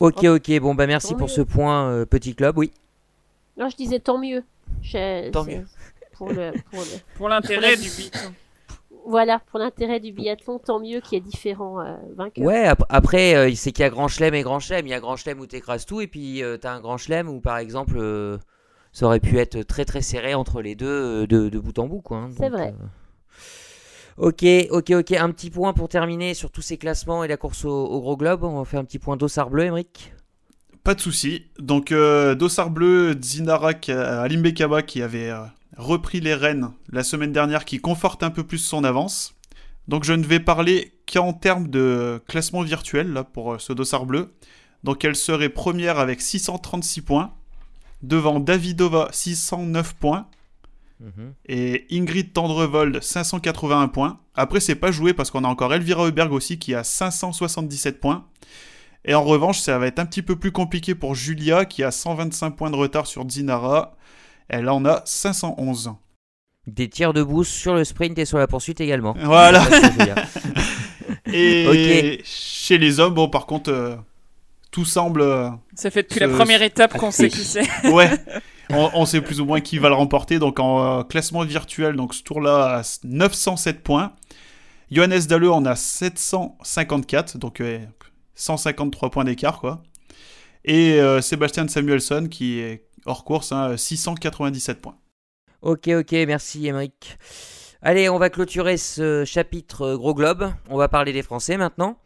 Ok, ok. Bon, bah merci Tant pour mieux. ce point, euh, petit club. Oui. Non, je disais tant mieux. Je- Tant c'est- mieux. Pour le, pour le- Pour l'intérêt du biathlon. Voilà, pour l'intérêt du biathlon, tant mieux qu'il y ait différents euh, vainqueurs. Ouais, ap- après, euh, c'est qu'il y a grand chelem et grand chelem. Il y a grand chelem où t'écrases tout, et puis euh, t'as un grand chelem où, par exemple, euh, ça aurait pu être très très serré entre les deux euh, de, de bout en bout, quoi. hein. C'est vrai. euh, Ok, ok, ok. Un petit point pour terminer sur tous ces classements et la course au, au gros globe. On va faire un petit point d'ossard bleu, Emric. Pas de souci. Donc, euh, Dossard Bleu, Zinara Alimbekaba qui avait euh, repris les rênes la semaine dernière, qui conforte un peu plus son avance. Donc, je ne vais parler qu'en termes de classement virtuel là, pour euh, ce Dossard Bleu. Donc, elle serait première avec 636 points, devant Davidova 609 points Mhm. et Ingrid Tendrevold 581 points. Après, c'est pas joué parce qu'on a encore Elvira Heuberg aussi qui a 577 points. Et en revanche, ça va être un petit peu plus compliqué pour Julia qui a 125 points de retard sur Dinara. Elle en a 511. Des tirs de boost sur le sprint et sur la poursuite également. Voilà. *laughs* *laughs* Et chez les hommes, bon, par contre, euh, tout semble. euh, Ça fait depuis la première étape qu'on sait qui *laughs* c'est. ouais. On, on sait plus ou moins qui va le remporter. Donc en euh, classement virtuel, donc ce tour-là a 907 points. Johannes Dalleux en a 754, donc euh, 153 points d'écart, quoi. Et euh, Sébastien Samuelson qui est hors course, hein, 697 points. Ok, ok, merci Émeric. Allez, on va clôturer ce chapitre euh, Gros Globe. On va parler des Français maintenant.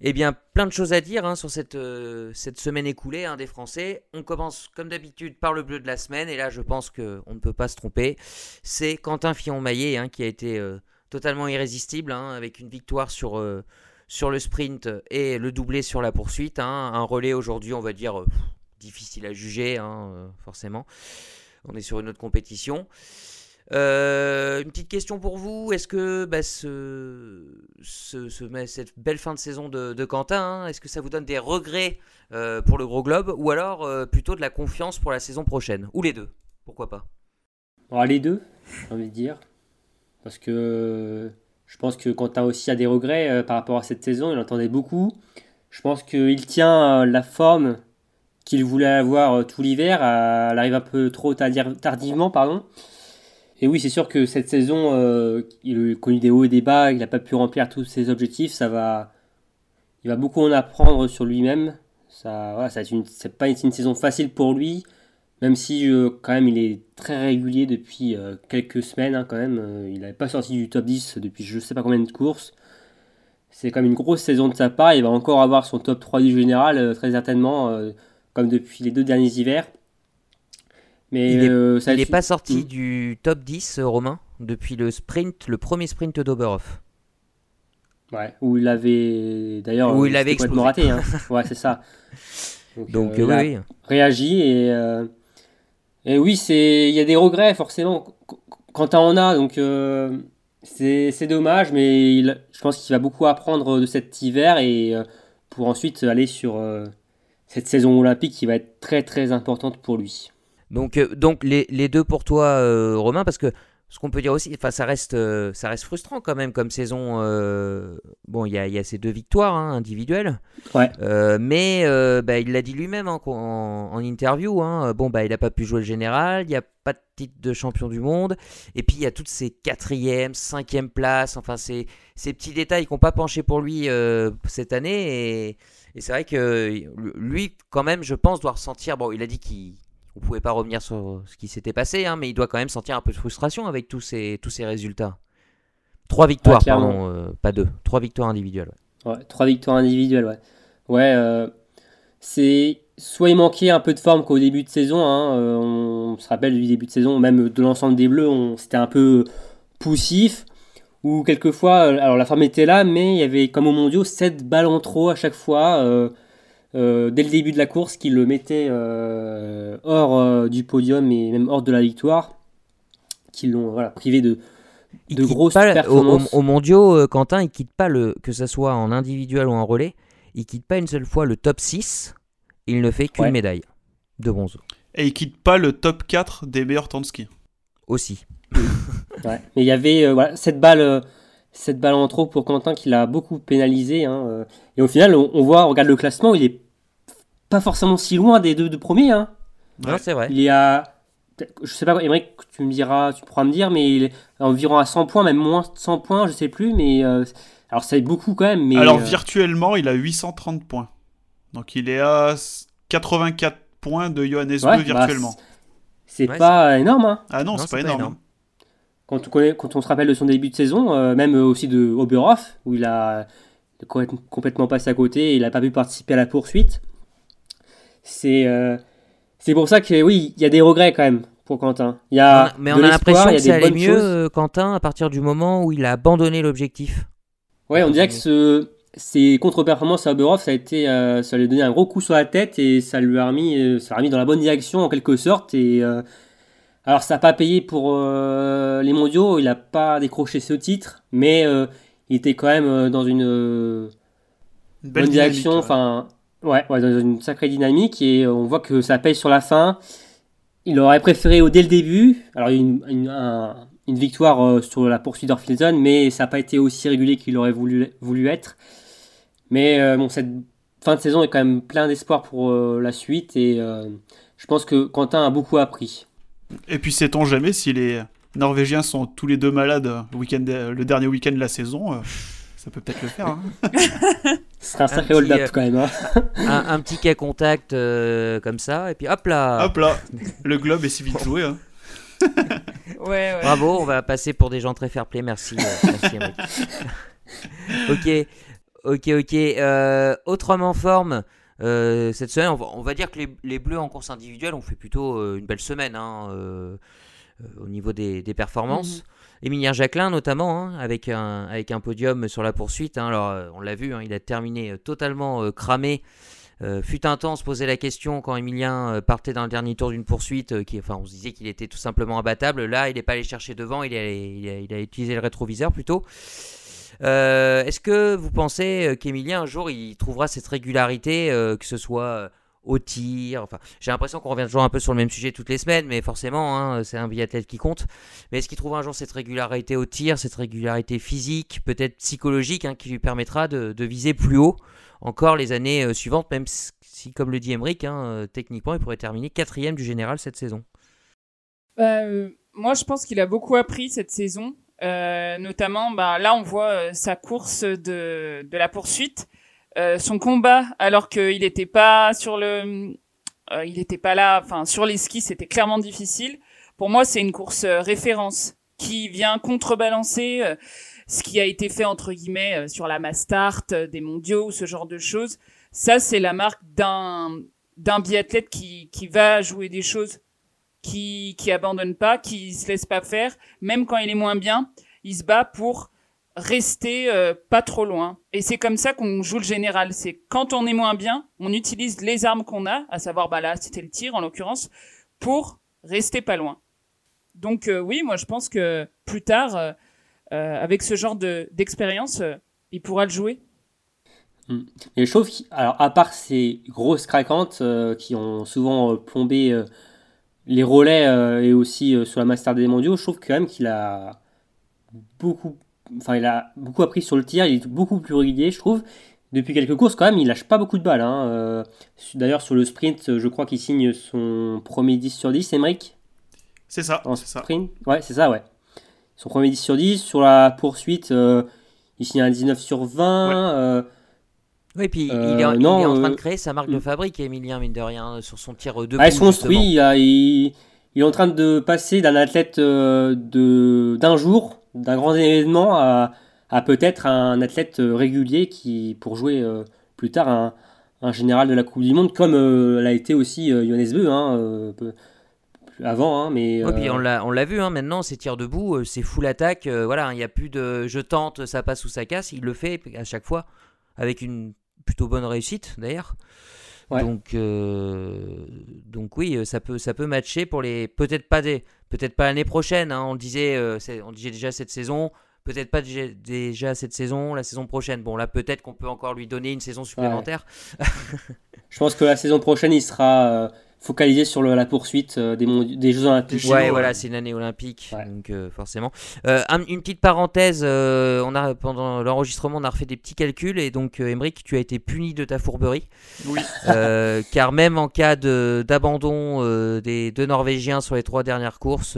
Eh bien, plein de choses à dire hein, sur cette, euh, cette semaine écoulée hein, des Français. On commence comme d'habitude par le bleu de la semaine. Et là, je pense qu'on ne peut pas se tromper. C'est Quentin Fillon-Maillet hein, qui a été totalement irrésistible hein, avec une victoire sur, sur le sprint et le doublé sur la poursuite. hein. Un relais aujourd'hui, on va dire, euh, difficile à juger, hein, euh, forcément. On est sur une autre compétition. Euh, une petite question pour vous. Est-ce que bah, mais cette belle fin de saison de, Quentin, hein, est-ce que ça vous donne des regrets pour le gros globe ou alors plutôt de la confiance pour la saison prochaine? Ou les deux? Pourquoi pas? Les deux, j'ai envie de dire. Parce que je pense que Quentin aussi a des regrets euh, par rapport à cette saison. Il entendait beaucoup. Je pense qu'il tient euh, la forme qu'il voulait avoir euh, tout l'hiver. Elle arrive un peu trop tardi- tardivement, pardon. Et oui, c'est sûr que cette saison, il a connu des hauts et des bas. Il n'a pas pu remplir tous ses objectifs. Ça va, il va beaucoup en apprendre sur lui-même. Ça, voilà, ça c'est pas une saison facile pour lui. Même si euh, quand même il est très régulier depuis euh, quelques semaines hein, quand même, Euh, il n'avait pas sorti du top 10 depuis je sais pas combien de courses. C'est quand même une grosse saison de sa part, il va encore avoir son top 3 du général très certainement comme depuis les deux derniers hivers. Mais Il n'est pas sorti Mm. du top 10, euh, Romain, depuis le sprint, le premier sprint d'Oberhof. Ouais, où il avait d'ailleurs Où il avait complètement raté. Hein. *laughs* ouais, c'est ça. Donc, euh, euh, il a oui, oui. réagi et, euh, Et oui, c'est il y a des regrets forcément. Quentin en a, donc euh, c'est dommage, mais je pense qu'il va beaucoup apprendre de cet hiver et euh, pour ensuite aller sur euh, cette saison olympique qui va être très très importante pour lui. Donc, donc les, les, deux pour toi, Romain, parce que ce qu'on peut dire aussi, enfin, ça reste, euh, ça reste frustrant quand même comme saison. Euh, bon, il y a, y a, ces deux victoires hein, individuelles. Ouais. Euh, mais bah, il l'a dit lui-même hein, en, interview. Hein, bon, bah, il n'a pas pu jouer le général. Il n'y a pas de titre de champion du monde. Et puis il y a toutes ces quatrième, cinquième places. Enfin, ces, ces petits détails qui n'ont pas penché pour lui cette année. Et, et c'est vrai que lui, quand même, je pense, doit ressentir. Bon, il a dit qu'il on pouvait pas revenir sur ce qui s'était passé, hein, mais il doit quand même sentir un peu de frustration avec tous ces, tous ces résultats. Trois victoires, pardon, euh, pas deux. Trois victoires individuelles. Ouais. trois victoires individuelles, ouais. Ouais, euh, c'est soit il manquait un peu de forme qu'au début de saison. Hein, euh, on, se rappelle du début de saison, même de l'ensemble des Bleus, c'était un peu poussif. Ou quelquefois, alors la forme était là, mais il y avait comme au mondiaux 7 balles en trop à chaque fois. Euh, dès le début de la course qui le mettait euh, hors euh, du podium et même hors de la victoire, qui l'ont voilà, privé de, de grosses performances. Au, mondiaux, Quentin, il quitte pas le que ce soit en individuel ou en relais, il quitte pas une seule fois le top 6, il ne fait qu'une médaille de bronze. Et il quitte pas le top 4 des meilleurs temps de ski. Aussi. *laughs* Mais il y avait voilà, cette balle cette balle en trop pour Quentin qui l'a beaucoup pénalisé. Hein, et au final, on, on, voit, on regarde le classement, il est pas forcément si loin des deux, premiers. Hein. c'est vrai. Il est à. Je sais pas, Émeric, tu me diras, tu pourras me dire, mais il est environ à 100 points, même moins de 100 points, je sais plus, mais. Euh, alors, ça est beaucoup quand même. Mais, alors, euh, virtuellement, il a 830 points. Donc, il est à 84 points de Johannes bah, virtuellement. c'est pas énorme, hein. Ah non, c'est pas, énorme. Quand, on connaît, quand on se rappelle de son début de saison, euh, même aussi de Oberhof, où il a complètement passé à côté et il n'a pas pu participer à la poursuite. C'est euh, c'est pour ça que oui, il y a des regrets quand même pour Quentin. Il y a mais on a l'impression que ça allait mieux, euh, Quentin, à partir du moment où il a abandonné l'objectif. Ouais, on dirait que ce, ces contre-performances à Oberhof, ça a été, euh, ça lui a donné un gros coup sur la tête et ça lui a remis, ça l'a remis dans la bonne direction en quelque sorte. Et alors, ça n'a pas payé pour les mondiaux, il n'a pas décroché ce titre, mais il était quand même dans une, bonne direction. Enfin, Ouais, dans une sacrée dynamique et on voit que ça paye sur la fin. Il aurait préféré dès le début, alors une, une, victoire euh, sur la poursuite d'Orfilson, mais ça n'a pas été aussi régulier qu'il aurait voulu, être. Mais euh, bon, cette fin de saison est quand même plein d'espoir pour euh, la suite et je pense que Quentin a beaucoup appris. Et puis sait-on jamais si les Norvégiens sont tous les deux malades le dernier week-end de la saison ça peut peut-être le faire. Hein. *laughs* Ce sera un sacré hold-up euh, quand même. Hein. un, petit cas contact euh, comme ça, et puis hop là Hop là Le globe est si vite joué. Hein. ouais, Bravo, on va passer pour des gens très fair-play, merci. Euh, *laughs* ok, ok, ok. autrement forme, cette semaine, on va, dire que les, Bleus en course individuelle ont fait plutôt une belle semaine au niveau des, performances. Mhm. Émilien Jacquelin notamment, hein, avec, un, avec un podium sur la poursuite. Hein. alors, euh, on l'a vu, hein, il a terminé euh, totalement euh, cramé. fut un se posait la question quand Emilien partait dans le dernier tour d'une poursuite, qui, enfin, on se disait qu'il était tout simplement imbattable. Là, il n'est pas allé chercher devant, il a, il, a, utilisé le rétroviseur plutôt. Est-ce que vous pensez qu'Emilien, un jour, il trouvera cette régularité, que ce soit au tir. Enfin, j'ai l'impression qu'on revient toujours un peu sur le même sujet toutes les semaines, mais forcément, hein, c'est un biathlète qui compte. Mais est-ce qu'il trouve un jour cette régularité au tir, cette régularité physique, peut-être psychologique, hein, qui lui permettra de, viser plus haut encore les années euh, suivantes, même si, comme le dit Emmerich, hein, euh, techniquement, il pourrait terminer quatrième du général cette saison? Bah, euh, Moi, je pense qu'il a beaucoup appris cette saison. notamment, bah, là, on voit sa course de, la poursuite son combat alors qu'il n'était pas sur le, euh, il n'était pas là, enfin sur les skis c'était clairement difficile. Pour moi c'est une course euh, référence qui vient contrebalancer ce qui a été fait entre guillemets sur la Mastart, des mondiaux, ce genre de choses. Ça c'est la marque d'un d'un biathlète qui qui va jouer des choses qui qui abandonne pas, qui se laisse pas faire, même quand il est moins bien, il se bat pour rester euh, pas trop loin. Et c'est comme ça qu'on joue le général. C'est quand on est moins bien, on utilise les armes qu'on a, à savoir bah là c'était le tir en l'occurrence, pour restez pas loin. Donc oui, moi je pense que plus tard, avec ce genre d'expérience, il pourra le jouer. Hmm. Et je trouve, alors à part ces grosses craquantes qui ont souvent plombé les relais et aussi sur la Master des Mondiaux, je trouve quand même qu'il a beaucoup, enfin il a beaucoup appris sur le tir, il est beaucoup plus régulier, je trouve depuis quelques courses, quand même, il lâche pas beaucoup de balles. Hein. Euh, d'ailleurs, sur le sprint, je crois qu'il signe son premier 10 sur 10, Emmerich C'est ça, c'est ça. Ouais, c'est ça, ouais. Son premier 10 sur 10. Sur la poursuite, euh, il signe un 19 sur 20. Euh, oui, et puis il, est, en train de créer sa marque de fabrique, Emilien, mine de rien, sur son tir de ah, Il se construit, il, il, est en train de passer d'un athlète d'un jour, d'un grand événement, à à peut-être un athlète euh, régulier qui pour jouer euh, plus tard un, un, général de la Coupe du Monde, comme euh, l'a été aussi Johannes Beu, hein, avant. Hein, mais, on l'a vu hein, maintenant, ces tirs debout, c'est full attaque. voilà, il n'y a plus de je tente, ça passe ou ça casse. Il le fait à chaque fois, avec une plutôt bonne réussite d'ailleurs. Donc, donc oui, ça peut, ça peut matcher pour les. Peut-être pas des, peut-être pas l'année prochaine. Hein, on disait, on disait déjà cette saison. Peut-être pas déjà cette saison, la saison prochaine. Bon, là, peut-être qu'on peut encore lui donner une saison supplémentaire. Je pense que la saison prochaine, il sera euh, focalisé sur la poursuite euh, des, des, Jeux Olympiques. Ouais, voilà, c'est une année olympique, donc euh, forcément. une petite parenthèse, on a, pendant l'enregistrement, on a refait des petits calculs, et donc, Emmerich, tu as été puni de ta fourberie. Oui. *laughs* car même en cas d'abandon des deux Norvégiens sur les trois dernières courses,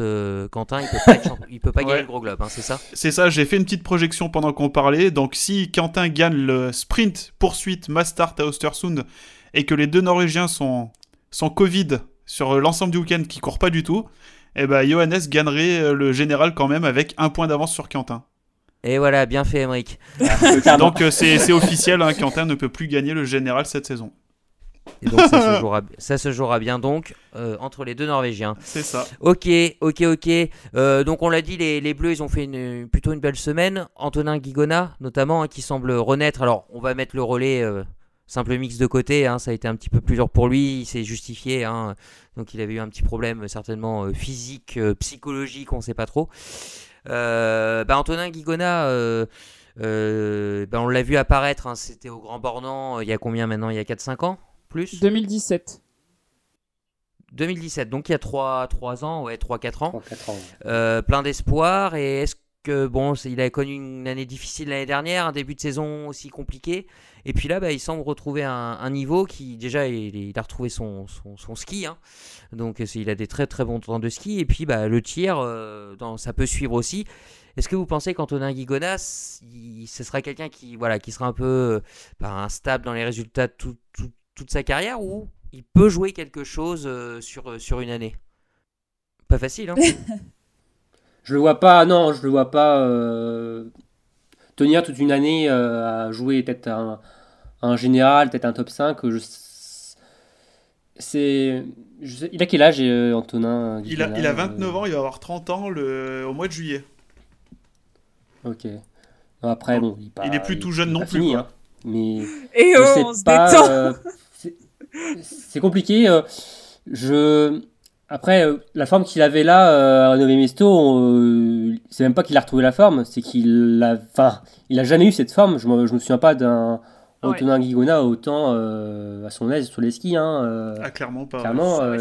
Quentin, il peut pas, il peut pas gagner le gros globe, hein, c'est ça? C'est ça, j'ai fait une petite projection pendant qu'on parlait. Donc, si Quentin gagne le sprint poursuite Mastart à Ostersund, et que les deux Norvégiens sont sans Covid sur l'ensemble du week-end qui court pas du tout, eh ben Johannes gagnerait euh, le général quand même avec un point d'avance sur Quentin. Et voilà, bien fait, Emmerich. donc euh, c'est officiel, hein, Quentin ne peut plus gagner le général cette saison. Et donc ça se jouera, ça se jouera bien donc euh, entre les deux Norvégiens. C'est ça. Ok, ok, ok. donc on l'a dit, les, Bleus, ils ont fait une, plutôt une belle semaine. Antonin Guigona, notamment, hein, qui semble renaître. Alors on va mettre le relais simple mix de côté, hein, ça a été un petit peu plus dur pour lui, il s'est justifié, hein. donc il avait eu un petit problème certainement euh, physique, euh, psychologique, on ne sait pas trop. Euh, bah, Antonin Guigona, bah, on l'a vu apparaître, hein, c'était au Grand Bornand il y a combien maintenant? Il y a 4-5 ans? Plus? 2017. 2017, donc il y a 3, 3 ans, ouais, 3-4 ans. plein d'espoir, et est-ce que bon, il a connu une année difficile l'année dernière, un début de saison aussi compliqué. Et puis là, bah, il semble retrouver un, niveau qui, déjà, il, a retrouvé son, son, ski. Hein. Donc, il a des très très bons temps de ski. Et puis, bah, le tir, euh, dans, ça peut suivre aussi. Est-ce que vous pensez qu'Antonin Guigonas, ce sera quelqu'un qui, voilà, qui sera un peu bah, instable dans les résultats toute sa carrière ou il peut jouer quelque chose euh, sur, sur une année? Pas facile, hein *laughs* Je le vois pas, non, je le vois pas euh, tenir toute une année à jouer peut-être un, un général, peut-être un top 5. Je... C'est... Il a quel âge, euh, Antonin il a, il a 29 ans, il va avoir 30 ans le... au mois de juillet. Ok. Après, bon, il, est plus tout jeune non plus. Hein. mais Et oh, on pas, euh, c'est compliqué. Euh, je après la forme qu'il avait là à Nové Mesto, c'est même pas qu'il a retrouvé la forme, c'est qu'il a, enfin, il a jamais eu cette forme. Je me, je me souviens pas d'un Antonin Guigona autant euh, à son aise sur les skis. Hein, euh, ah, clairement pas. Clairement, euh,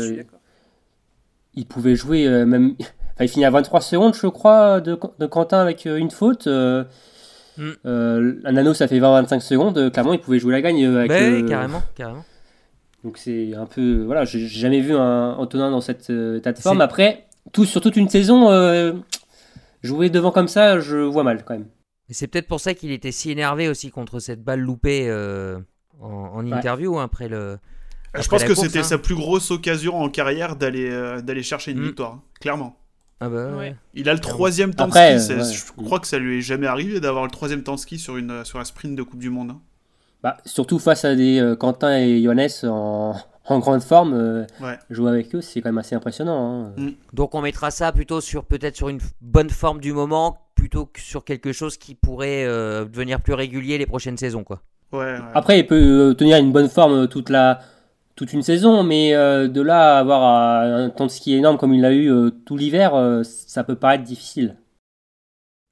il pouvait jouer même. *laughs* Enfin, il finit à 23 secondes, je crois, de, de Quentin avec une faute. Mm. un anneau, ça fait 20-25 secondes. Clairement, il pouvait jouer la gagne. Avec, ouais, carrément, carrément. Donc c'est un peu. Voilà, j'ai jamais vu un Antonin dans cette état de forme. Après, tout, sur toute une saison, jouer devant comme ça, je vois mal quand même. Et c'est peut-être pour ça qu'il était si énervé aussi contre cette balle loupée euh, en, interview hein, après le. je pense que c'était hein. sa plus grosse occasion en carrière d'aller euh, d'aller chercher une mm. victoire, hein, clairement. Ah bah, Il a le troisième temps de ski. Je crois que ça lui est jamais arrivé d'avoir le troisième temps de ski sur, une, sur un sprint de Coupe du Monde. Bah, surtout face à des euh, Quentin et Johannes en, *laughs* en grande forme, jouer avec eux, c'est quand même assez impressionnant. Mm. Donc on mettra ça plutôt sur peut-être sur une bonne forme du moment plutôt que sur quelque chose qui pourrait euh, devenir plus régulier les prochaines saisons. Quoi. Ouais, Après, il peut euh, tenir une bonne forme toute la, toute une saison, mais euh, de là à avoir euh, un temps de ski énorme comme il l'a eu euh, tout l'hiver, euh, ça peut paraître difficile.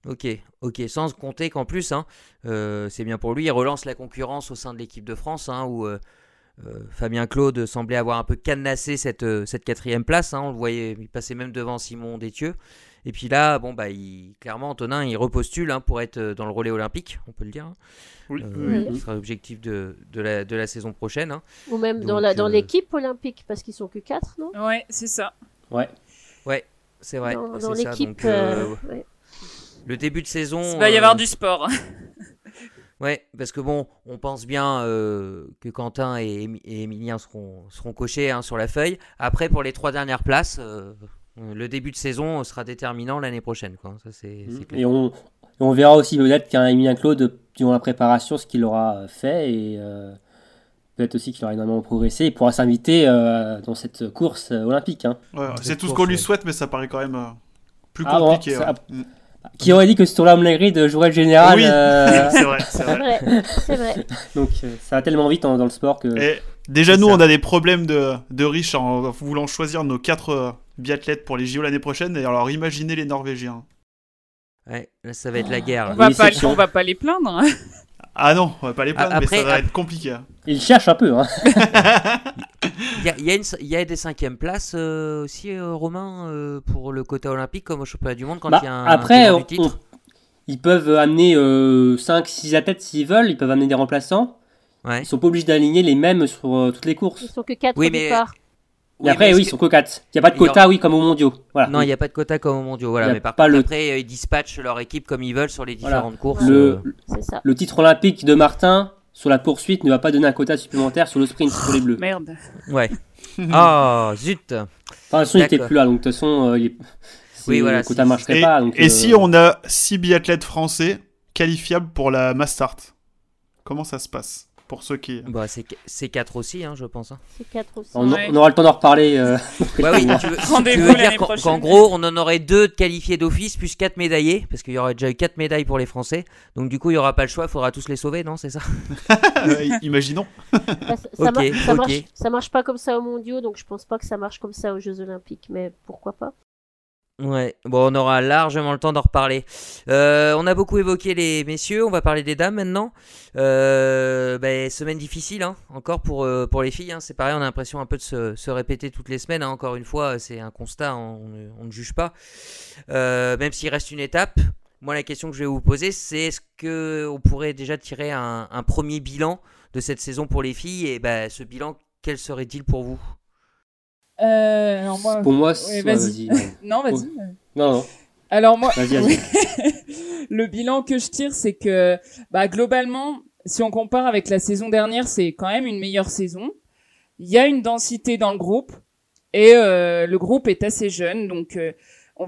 Ok, ok, sans compter qu'en plus, hein, euh, c'est bien pour lui, il relance la concurrence au sein de l'équipe de France, hein, où euh, euh, Fabien Claude semblait avoir un peu cadenassé cette, euh, cette quatrième place, hein, on le voyait, il passait même devant Simon Détieux. Et puis là, bon, bah, il, clairement, Antonin, il repostule hein, pour être euh, dans le relais olympique, on peut le dire. hein. Oui, Euh, oui. Ce sera l'objectif de, de, la, de la saison prochaine. hein. Ou même dans Donc, la dans euh, l'équipe olympique, parce qu'ils sont que 4, non? Ouais, c'est ça. Ouais. C'est vrai. Dans, l'équipe. euh, euh, ouais. Le début de saison. Il va y avoir du sport. *laughs* Ouais, parce que bon, on pense bien euh, que Quentin et, Emilien seront, seront cochés hein, sur la feuille. Après, pour les trois dernières places, euh, le début de saison sera déterminant l'année prochaine. Quoi. Ça, c'est, c'est clair. Et on, verra aussi peut-être qu'un Emilien Claude, durant la préparation, ce qu'il aura fait et euh, peut-être aussi qu'il aura énormément progressé. Il pourra s'inviter euh, dans cette course euh, olympique. hein. Ouais, c'est tout ce qu'on lui ouais. souhaite, mais ça paraît quand même euh, plus Ah bon, compliqué. ça- ouais. Mm. Qui aurait dit que Stolam Legrid jouerait le général Oui. *laughs* euh, c'est vrai, c'est vrai. vrai, c'est vrai. *laughs* Donc euh, ça va tellement vite dans, dans le sport que. Et déjà, nous, ça. on a des problèmes de, de riches en voulant choisir nos quatre euh, biathlètes pour les JO l'année prochaine. Et alors, imaginez les Norvégiens. Ouais, là, ça va être la guerre. On va, pas, on va pas les plaindre. hein. Ah non, on va pas les plaindre, Ah, mais ça va ap- être compliqué. hein. Il cherche un peu. Hein. *laughs* Il y a, il y a une- il y a des cinquièmes places euh, aussi, euh, Romain, euh, pour le quota olympique, comme au championnat du monde, quand Bah, il y a un après, tenant on- du titre? on- ils peuvent amener 5-6 athlètes s'ils veulent. Ils peuvent amener des remplaçants. Ouais. Ils sont pas obligés d'aligner les mêmes sur euh, toutes les Ils courses. sont que 4 Oui, au mais- départ. Et après, oui, ils sont que 4. Il n'y a pas de quota, oui, comme aux mondiaux. Voilà. Non, il n'y a pas de quota comme au mondiaux. Voilà, mais par pas contre, le- après, euh, ils dispatchent leur équipe comme ils veulent sur les Voilà. différentes courses. le, euh, ça. le titre olympique de Martin sur la poursuite ne va pas donner un quota supplémentaire sur le sprint pour les bleus. Merde. Ouais. *laughs* Ah, zut. Enfin, de toute façon, il n'était plus là, donc de toute façon, euh, il est- c'est- Oui, voilà, le quota si- marcherait Et, pas. Donc, et euh, si on a six biathlètes français qualifiables pour la Mastart Comment ça se passe? Pour ceux qui. Bah, c'est c'est 4 aussi, hein, je pense. hein. C'est 4 aussi. on, Ouais. on aura le temps d'en reparler. euh, Ouais, oui, tu veux, tu Rendez-vous veux dire qu'en gros, on en aurait deux de qualifiés d'office plus 4 médaillés, parce qu'il y aurait déjà eu 4 médailles pour les Français. Donc, du coup, il n'y aura pas le choix, il faudra tous les sauver, non C'est ça? *laughs* Euh, imaginons. Bah, ça, ça Ok, mar- ça ok. marche, ça marche pas comme ça aux mondiaux, donc je pense pas que ça marche comme ça aux Jeux Olympiques, mais pourquoi pas Ouais, bon, on aura largement le temps d'en reparler. Euh, on a beaucoup évoqué les messieurs, on va parler des dames maintenant. Euh, ben, semaine difficile, hein, encore pour, euh, pour les filles. hein. c'est pareil, on a l'impression un peu de se, répéter toutes les semaines. hein. encore une fois, c'est un constat, on, ne- juge pas. Même s'il reste une étape, moi la question que je vais vous poser, c'est est-ce que on pourrait déjà tirer un, premier bilan de cette saison pour les filles? Et ben, ce bilan, quel serait-il pour vous? Euh, alors moi... pour moi, Ouais, vas-y. ouais, *laughs* Non, vas-y. Non, non, Alors moi, vas-y, vas-y. *laughs* le bilan que je tire, c'est que bah, globalement, si on compare avec la saison dernière, c'est quand même une meilleure saison. Il y a une densité dans le groupe et euh, le groupe est assez jeune, donc euh, on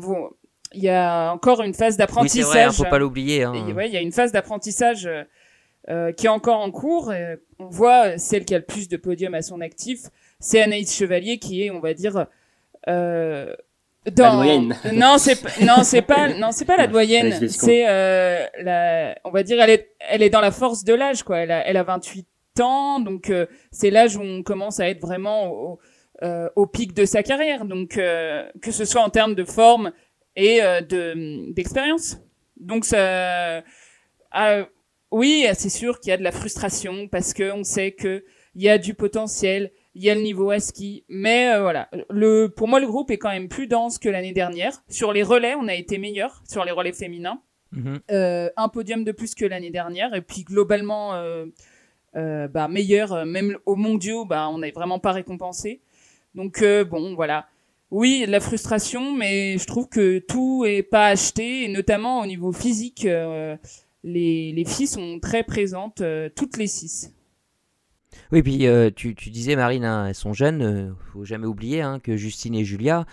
il y a encore une phase Oui, c'est d'apprentissage. vrai, hein, faut pas l'oublier. hein. Ouais, il y a une phase d'apprentissage qui est encore en cours. On voit celle qui a le plus de podiums à son actif, c'est Anaïs Chevalier qui est, on va dire, euh, dans... La doyenne. *laughs* Non, c'est non, c'est pas non, c'est pas la doyenne. C'est euh, la, on va dire, elle est, elle est dans la force de l'âge, quoi. Elle a, elle a 28 ans, donc euh, c'est l'âge où on commence à être vraiment au, euh, au pic de sa carrière. Donc euh, que ce soit en termes de forme et euh, de d'expérience. Donc ça, ah, oui, c'est sûr qu'il y a de la frustration parce que on sait que il y a du potentiel, il y a le niveau à ski, mais euh, voilà. Le, pour moi, le groupe est quand même plus dense que l'année dernière. Sur les relais, on a été meilleur sur les relais féminins, Mhm. Euh, un podium de plus que l'année dernière, et puis globalement euh, bah, meilleur, même au mondiaux, bah, on n'est vraiment pas récompensé. Donc bon, voilà. Oui, la frustration, mais je trouve que tout est pas acheté, et notamment au niveau physique, les, les filles sont très présentes, toutes les six. Oui, puis euh, tu, tu disais, Marine, hein, elles sont jeunes, euh, faut jamais oublier hein, que Justine et Julia,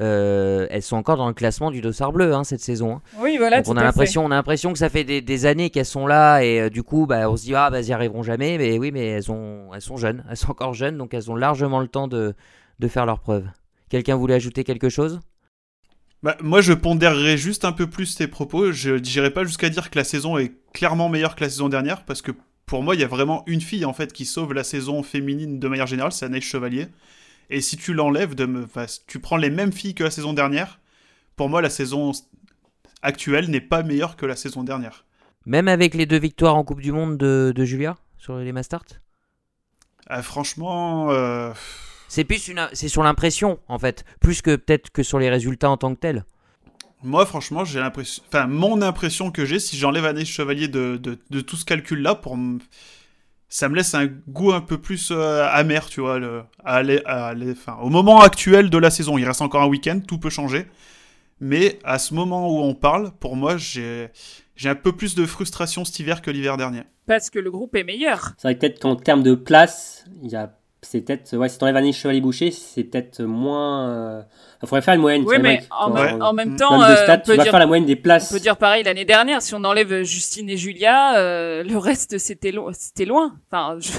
euh, elles sont encore dans le classement du dossard bleu hein, cette saison. hein. Oui, voilà. Donc on a l'impression, on a l'impression que ça fait des, des années qu'elles sont là et euh, du coup, bah, on se dit ah bah elles y arriveront jamais. Mais oui, mais elles ont, elles sont jeunes, elles sont encore jeunes, donc elles ont largement le temps de, de faire leurs preuves. Quelqu'un voulait ajouter quelque chose? Bah, moi, je pondérerais juste un peu plus tes propos. Je n'irai pas jusqu'à dire que la saison est clairement meilleure que la saison dernière, parce que pour moi, il y a vraiment une fille en fait qui sauve la saison féminine de manière générale, c'est Anaïs Chevalier. Et si tu l'enlèves, de me... enfin, tu prends les mêmes filles que la saison dernière, pour moi, la saison actuelle n'est pas meilleure que la saison dernière. Même avec les deux victoires en Coupe du Monde de, de Julia sur les Mastart Ah, franchement, euh, C'est plus une, c'est sur l'impression en fait, plus que peut-être que sur les résultats en tant que tels. Moi, franchement, j'ai l'impression. Enfin, mon impression que j'ai, si j'enlève Anaïs Chevalier de, de, de tout ce calcul-là, pour m- ça me laisse un goût un peu plus euh, amer, tu vois, le... à aller- à aller- enfin, au moment actuel de la saison. Il reste encore un week-end, tout peut changer. Mais à ce moment où on parle, pour moi, j'ai j'ai un peu plus de frustration cet hiver que l'hiver dernier. Parce que le groupe est meilleur. C'est vrai que peut-être qu'en termes de place, il y a. C'est peut-être. Ouais, si t'enlèves Anaïs Chevalier-Boucher, c'est peut-être moins. Il faudrait faire une moyenne. Oui, mais vrai, en, même- en- en même Mm. temps, même euh, stats, on, tu peut vas dire, faire la moyenne des on places. peut dire pareil l'année dernière. Si on enlève Justine et Julia, euh, le reste c'était lo- c'était loin. Enfin, je-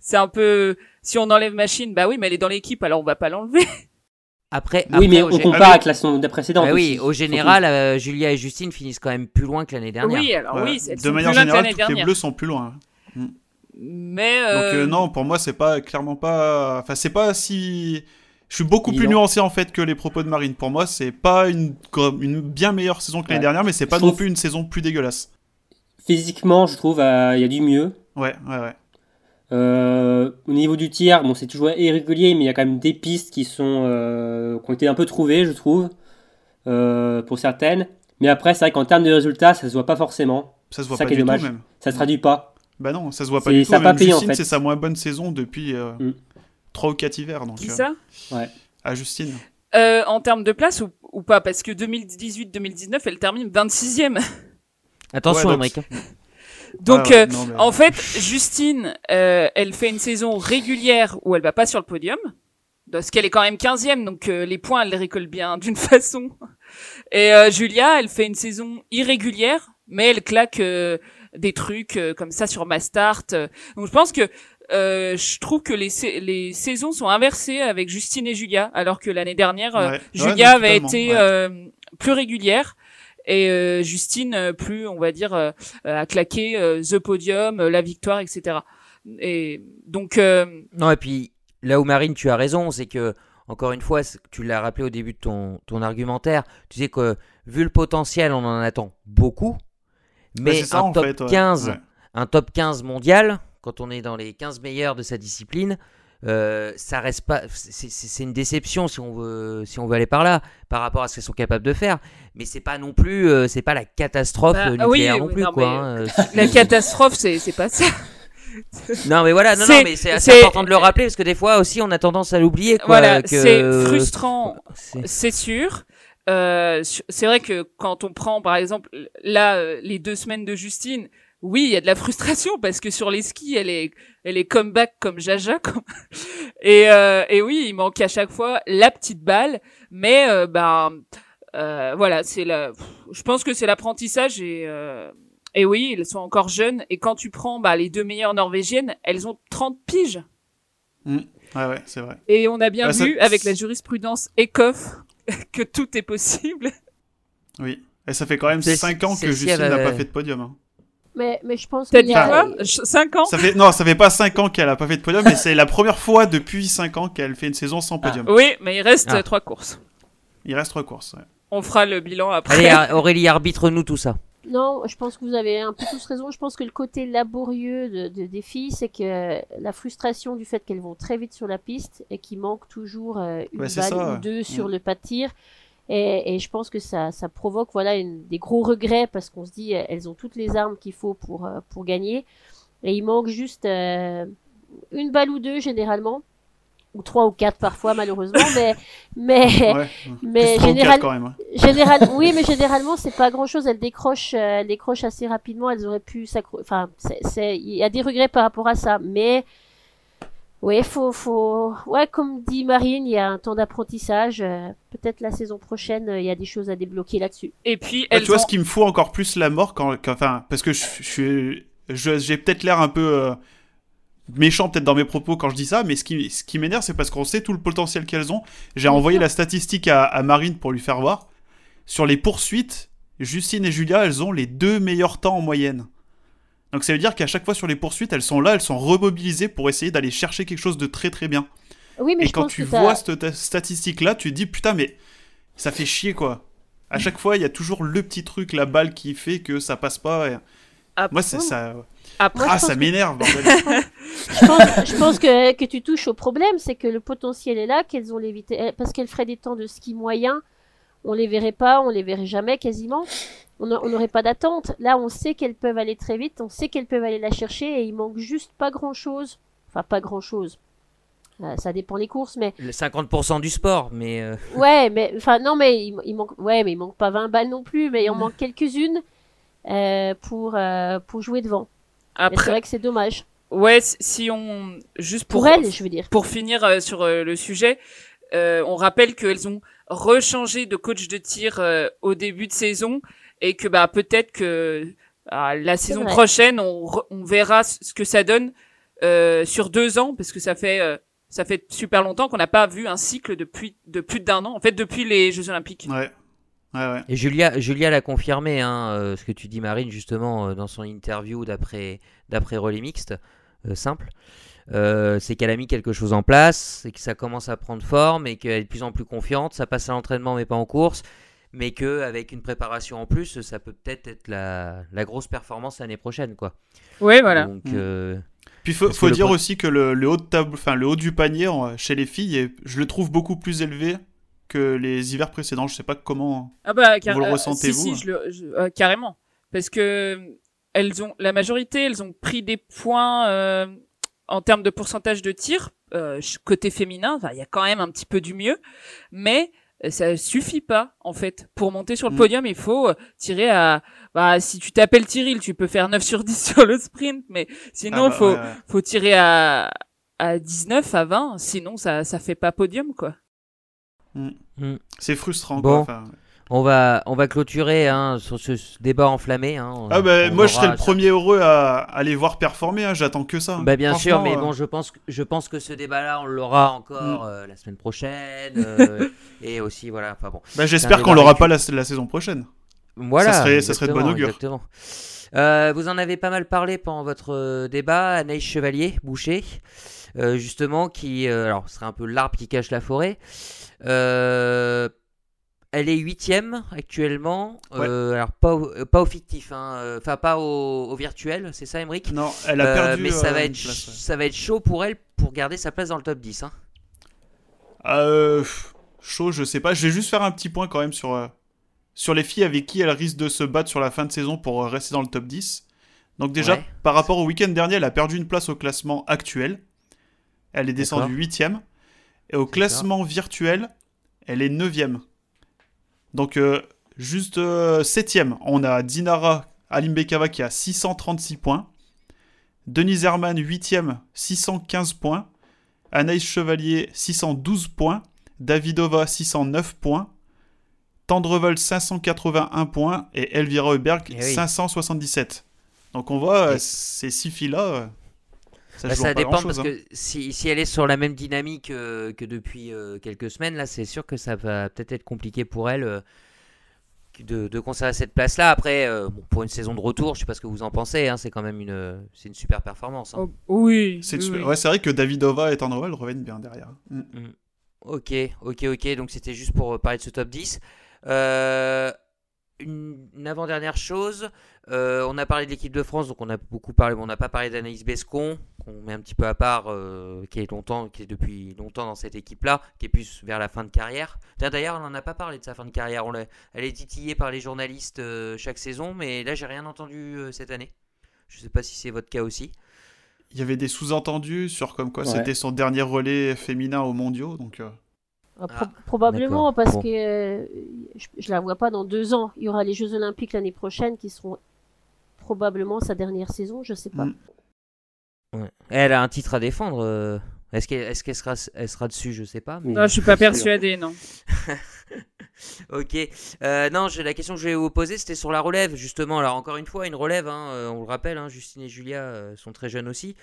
c'est un peu. Si on enlève Machine, bah oui, mais elle est dans l'équipe, alors on va pas l'enlever. Après, Oui, après, mais au on compare Ah avec la saison précédente. Ah oui, au général, euh, Julia et Justine finissent quand même plus loin que l'année dernière. Oui, alors Ouais. oui, elles de sont manière plus loin générale, les bleus sont plus loin. Mais Donc euh, euh, non, pour moi, c'est pas clairement pas. Enfin, c'est pas si. Je suis beaucoup plus nuancé en fait que les propos de Marine. Pour moi, c'est pas une comme une bien meilleure saison que l'année Ouais. dernière, mais c'est pas Je non trouve- plus une saison plus dégueulasse. Physiquement, je trouve, euh, il y a du mieux. Ouais, ouais, ouais. Euh, au niveau du tir, bon, c'est toujours irrégulier, mais il y a quand même des pistes qui sont euh, qui ont été un peu trouvées, je trouve, euh, pour certaines. Mais après, c'est vrai qu'en termes de résultats, ça se voit pas forcément. Ça se voit Ça pas qui est du dommage. tout même. Ça se traduit pas. Bah non, ça se voit pas du tout. Même payé, en Justine, fait. c'est sa moins bonne saison depuis euh, Mm. 3 ou 4 hivers. Donc, qui euh, ça? À Justine. Euh, En termes de place ou, ou pas? Parce que 2018-2019, elle termine 26e. Attention, Ouais, donc- *laughs* Ouais, ouais, euh, non, mais- en fait, Justine, euh, elle fait une saison régulière où elle va pas sur le podium. Parce qu'elle est quand même 15e, donc euh, les points, elle les récolte bien d'une *laughs* façon. Et euh, Julia, elle fait une saison irrégulière, mais elle claque euh, des trucs euh, comme ça sur Mastart. euh. Donc je pense que euh, je trouve que les, sa- les saisons sont inversées avec Justine et Julia, alors que l'année dernière, euh, Ouais. Ouais, Julia non, avait été ouais. euh, plus régulière. Et euh, Justine, plus, on va dire, a claqué euh, The Podium, euh, la victoire, etc. Et donc, euh, Non, et puis là où Marine, tu as raison, c'est que, encore une fois, tu l'as rappelé au début de ton, ton argumentaire, tu sais que vu le potentiel, on en attend beaucoup, mais ça, un, top fait, ouais. 15, Ouais. un top 15 mondial, quand on est dans les 15 meilleurs de sa discipline, euh, ça reste pas. c'est- une déception si on, veut, si on veut aller par là, par rapport à ce qu'elles sont capables de faire, mais c'est pas non plus, euh, c'est pas la catastrophe Bah, oui, nucléaire oui, non plus, non, quoi. mais- hein, *laughs* la catastrophe, c'est pas ça. *laughs* Non mais voilà, non, non, C'est- mais c'est c'est- c'est important de le rappeler parce que des fois aussi on a tendance à l'oublier. Voilà, que- c'est frustrant, C'est- c'est sûr. Euh, c'est vrai que quand on prend, par exemple, là, euh, les deux semaines de Justine, oui, il y a de la frustration parce que sur les skis, elle est, elle est comeback comme Jaja. *laughs* Comme... Et, euh, et oui, il manque à chaque fois la petite balle, mais euh, ben, euh, voilà, c'est la. Je pense que c'est l'apprentissage et. Euh... Et oui, elles sont encore jeunes. Et quand tu prends bah, les deux meilleures norvégiennes, elles ont 30 piges. Ouais, ouais, c'est vrai. Et on a bien Bah, ça- vu avec la jurisprudence ECOF *laughs* que tout est possible. Oui. Et ça fait quand même Celle- 5 ans que Justine n'a avait- pas fait de podium. hein. Mais, mais je pense T'as qu'il dit quoi? 5 ans? Ça fait non, ça fait pas 5 ans qu'elle a pas fait de podium, mais c'est la première fois depuis 5 ans qu'elle fait une saison sans podium. Oui, mais il reste Ah. 3 courses. Il reste 3 courses. ouais. On fera le bilan après. Allez Aurélie, arbitre-nous tout ça. Non, je pense que vous avez un peu tous raison. Je pense que le côté laborieux de, de- des filles, c'est que la frustration du fait qu'elles vont très vite sur la piste et qu'il manque toujours euh, une Ouais, balle ou deux sur Mm. le pas de tir. Et, et je pense que ça, ça provoque voilà une- des gros regrets parce qu'on se dit euh, elles ont toutes les armes qu'il faut pour, euh, pour gagner. Et il manque juste euh, une balle ou deux généralement. Ou trois ou quatre parfois malheureusement. mais mais, Ouais. *laughs* mais général- quatre, quand même. hein. Général, *laughs* oui, mais généralement c'est pas grand chose. Elles décrochent, euh, elles décrochent assez rapidement. Elles auraient pu s'accro. Enfin, c'est, c'est, il y a des regrets par rapport à ça, mais ouais, faut, faut, ouais, comme dit Marine, il y a un temps d'apprentissage. euh, peut-être la saison prochaine, euh, il y a des choses à débloquer là-dessus. Et puis, elles tu vois, ce qui me fout encore plus la mort, quand, quand- enfin, parce que je, je suis, je- j'ai peut-être l'air un peu euh, méchant peut-être dans mes propos quand je dis ça, mais ce qui, ce qui m'énerve, c'est parce qu'on sait tout le potentiel qu'elles ont. J'ai envoyé la statistique à, à Marine pour lui faire voir. Sur les poursuites, Justine et Julia, elles ont les deux meilleurs temps en moyenne. Donc ça veut dire qu'à chaque fois sur les poursuites, elles sont là, elles sont remobilisées pour essayer d'aller chercher quelque chose de très très bien. Oui, mais Et je quand pense tu que vois cette statistique là, tu te dis putain mais ça fait chier quoi. À chaque fois, il y a toujours le petit truc, la balle qui fait que ça passe pas. et- Ah, Moi, c'est ça. Après, ah, ça que- m'énerve, bordel. *laughs* je pense, je pense que, que tu touches au problème, c'est que le potentiel est là, qu'elles ont les vite- eh, parce qu'elles feraient des temps de ski moyens, on les verrait pas, on les verrait jamais quasiment. On n'aurait pas d'attente. Là, on sait qu'elles peuvent aller très vite, on sait qu'elles peuvent aller la chercher et il manque juste pas grand chose. Enfin, pas grand chose. ça dépend les courses, mais Le 50% du sport, mais euh, *laughs* ouais, mais enfin non, mais il, il manque, ouais, mais il manque pas 20 balles non plus, mais il en Mm. manque quelques-unes euh, pour euh, pour jouer devant. Mais c'est après, vrai que c'est dommage ouais, si- on juste pour, pour, elles, je veux dire. pour finir euh, sur euh, le sujet, euh, on rappelle qu'elles ont rechangé de coach de tir euh, au début de saison et que bah peut-être que la saison vrai. prochaine on, on verra ce ce que ça donne euh, sur deux ans parce que ça fait euh, ça fait super longtemps qu'on n'a pas vu un cycle depuis de plus d'un an en fait depuis les Jeux Olympiques. Ouais. Ouais, ouais. Et Julia, Julia l'a confirmé, hein, euh, ce que tu dis, Marine, justement, euh, dans son interview d'après d'après relais mixte, euh, simple. Euh, c'est qu'elle a mis quelque chose en place, et que ça commence à prendre forme, et qu'elle est de plus en plus confiante. Ça passe à l'entraînement, mais pas en course. Mais qu'avec une préparation en plus, ça peut peut-être être la, la grosse performance l'année prochaine. Quoi. Ouais voilà. Donc, Mm. euh, Puis faut, faut dire point- aussi que le, le haut de table, enfin le haut du panier en- chez les filles, est- je le trouve beaucoup plus élevé que les hivers précédents. Je sais pas comment. Ah bah car- Vous le euh, ressentez, si, vous si, je le, je- euh, carrément. Parce que euh, elles ont la majorité, elles ont pris des points euh, en termes de pourcentage de tir euh, côté féminin. Il y a quand même un petit peu du mieux, mais euh, ça suffit pas en fait pour monter sur le Mm. podium. Il faut euh, tirer à bah si tu t'appelles Tyril, tu peux faire 9 sur 10 *laughs* sur le sprint, mais sinon Ah bah, faut ouais, ouais. faut tirer à à 19 à 20, sinon ça ça fait pas podium quoi. C'est frustrant Bon. quoi. On, va, on va clôturer hein, sur ce, ce débat enflammé. hein. Ah bah moi je serais le premier heureux à, les voir performer. hein, J'attends que ça. Bah bien sûr, mais euh, bon, je pense que je pense que ce débat-là, on l'aura encore euh, la semaine prochaine *laughs* euh, et aussi voilà. Enfin bon, bah, j'espère qu'on l'aura pas la, la saison prochaine. voilà. Ça serait- ça serait de bon exactement, augure. exactement. Euh, vous en avez pas mal parlé pendant votre euh, débat, Anaïs Chevalier, Boucher, euh, justement, qui, euh, alors, ce serait un peu l'arbre qui cache la forêt. Euh, elle est huitième actuellement, Ouais. euh, alors pas au, euh, pas au fictif, hein, euh, enfin pas au, au virtuel, c'est ça, Emric Non, elle a Euh, perdu. mais ça euh, va, une être, place, ouais. ça va être chaud pour elle pour garder sa place dans le top 10. Hein. Euh, chaud, je sais pas. Je vais juste faire un petit point quand même sur, euh, sur les filles avec qui elle risque de se battre sur la fin de saison pour euh, rester dans le top 10. Donc déjà, Ouais. par rapport au week-end dernier, elle a perdu une place au classement actuel. Elle est descendue. 8ème. Et au classement virtuel, elle est 9ème. Donc euh, juste 7ème, on a Dinara Alimbekava qui a 636 points. Denise Herman 8ème, 615 points. Anaïs Chevalier 612 points. Davidova 609 points. Tendreval 581 points. Et Elvira Heuberg Eh oui. 577. Donc on voit, euh, Et- ces six filles-là, euh, ça Bah, ça pas dépend parce hein. que si, si elle est sur la même dynamique euh, que depuis euh, quelques semaines, là, c'est sûr que ça va peut-être être compliqué pour elle euh, de, de conserver cette place-là. Après, euh, bon, pour une saison de retour, je sais pas ce que vous en pensez, hein, c'est quand même une, c'est une super performance. hein. Oh, oui. C'est oui, super- oui. Ouais, c'est vrai que Davidova et Tendreval reviennent bien derrière. Mm. Ok, ok, ok. Donc c'était juste pour parler de ce top 10. Euh, une, une avant-dernière chose, euh, on a parlé de l'équipe de France, donc on a beaucoup parlé, mais on n'a pas parlé d'Anaïs Bescon, qu'on met un petit peu à part, euh, qui est longtemps, qui est depuis longtemps dans cette équipe-là, qui est plus vers la fin de carrière. Tiens, D'ailleurs, on n'en a pas parlé de sa fin de carrière. On l'a- elle est titillée par les journalistes euh, chaque saison, mais là, j'ai rien entendu euh, cette année. Je sais pas si c'est votre cas aussi. Il y avait des sous-entendus sur comme quoi Ouais. c'était son dernier relais féminin aux mondiaux. Donc, euh, Ah, pro- Ah, probablement parce Bon. que euh, je, je la vois pas dans deux ans. Il y aura les Jeux Olympiques l'année prochaine qui seront probablement sa dernière saison, je sais pas. Mm. Ouais. Elle a un titre à défendre. euh, Est-ce qu'elle est qu'elle sera, elle sera dessus Je sais pas. Mais... Non, je suis pas *laughs* persuadée, non. *laughs* Ok. Euh, non, la question que je vais vous poser, c'était sur la relève, justement. Alors, encore une fois, une relève, hein, euh, on le rappelle, hein, Justine et Julia sont très jeunes aussi.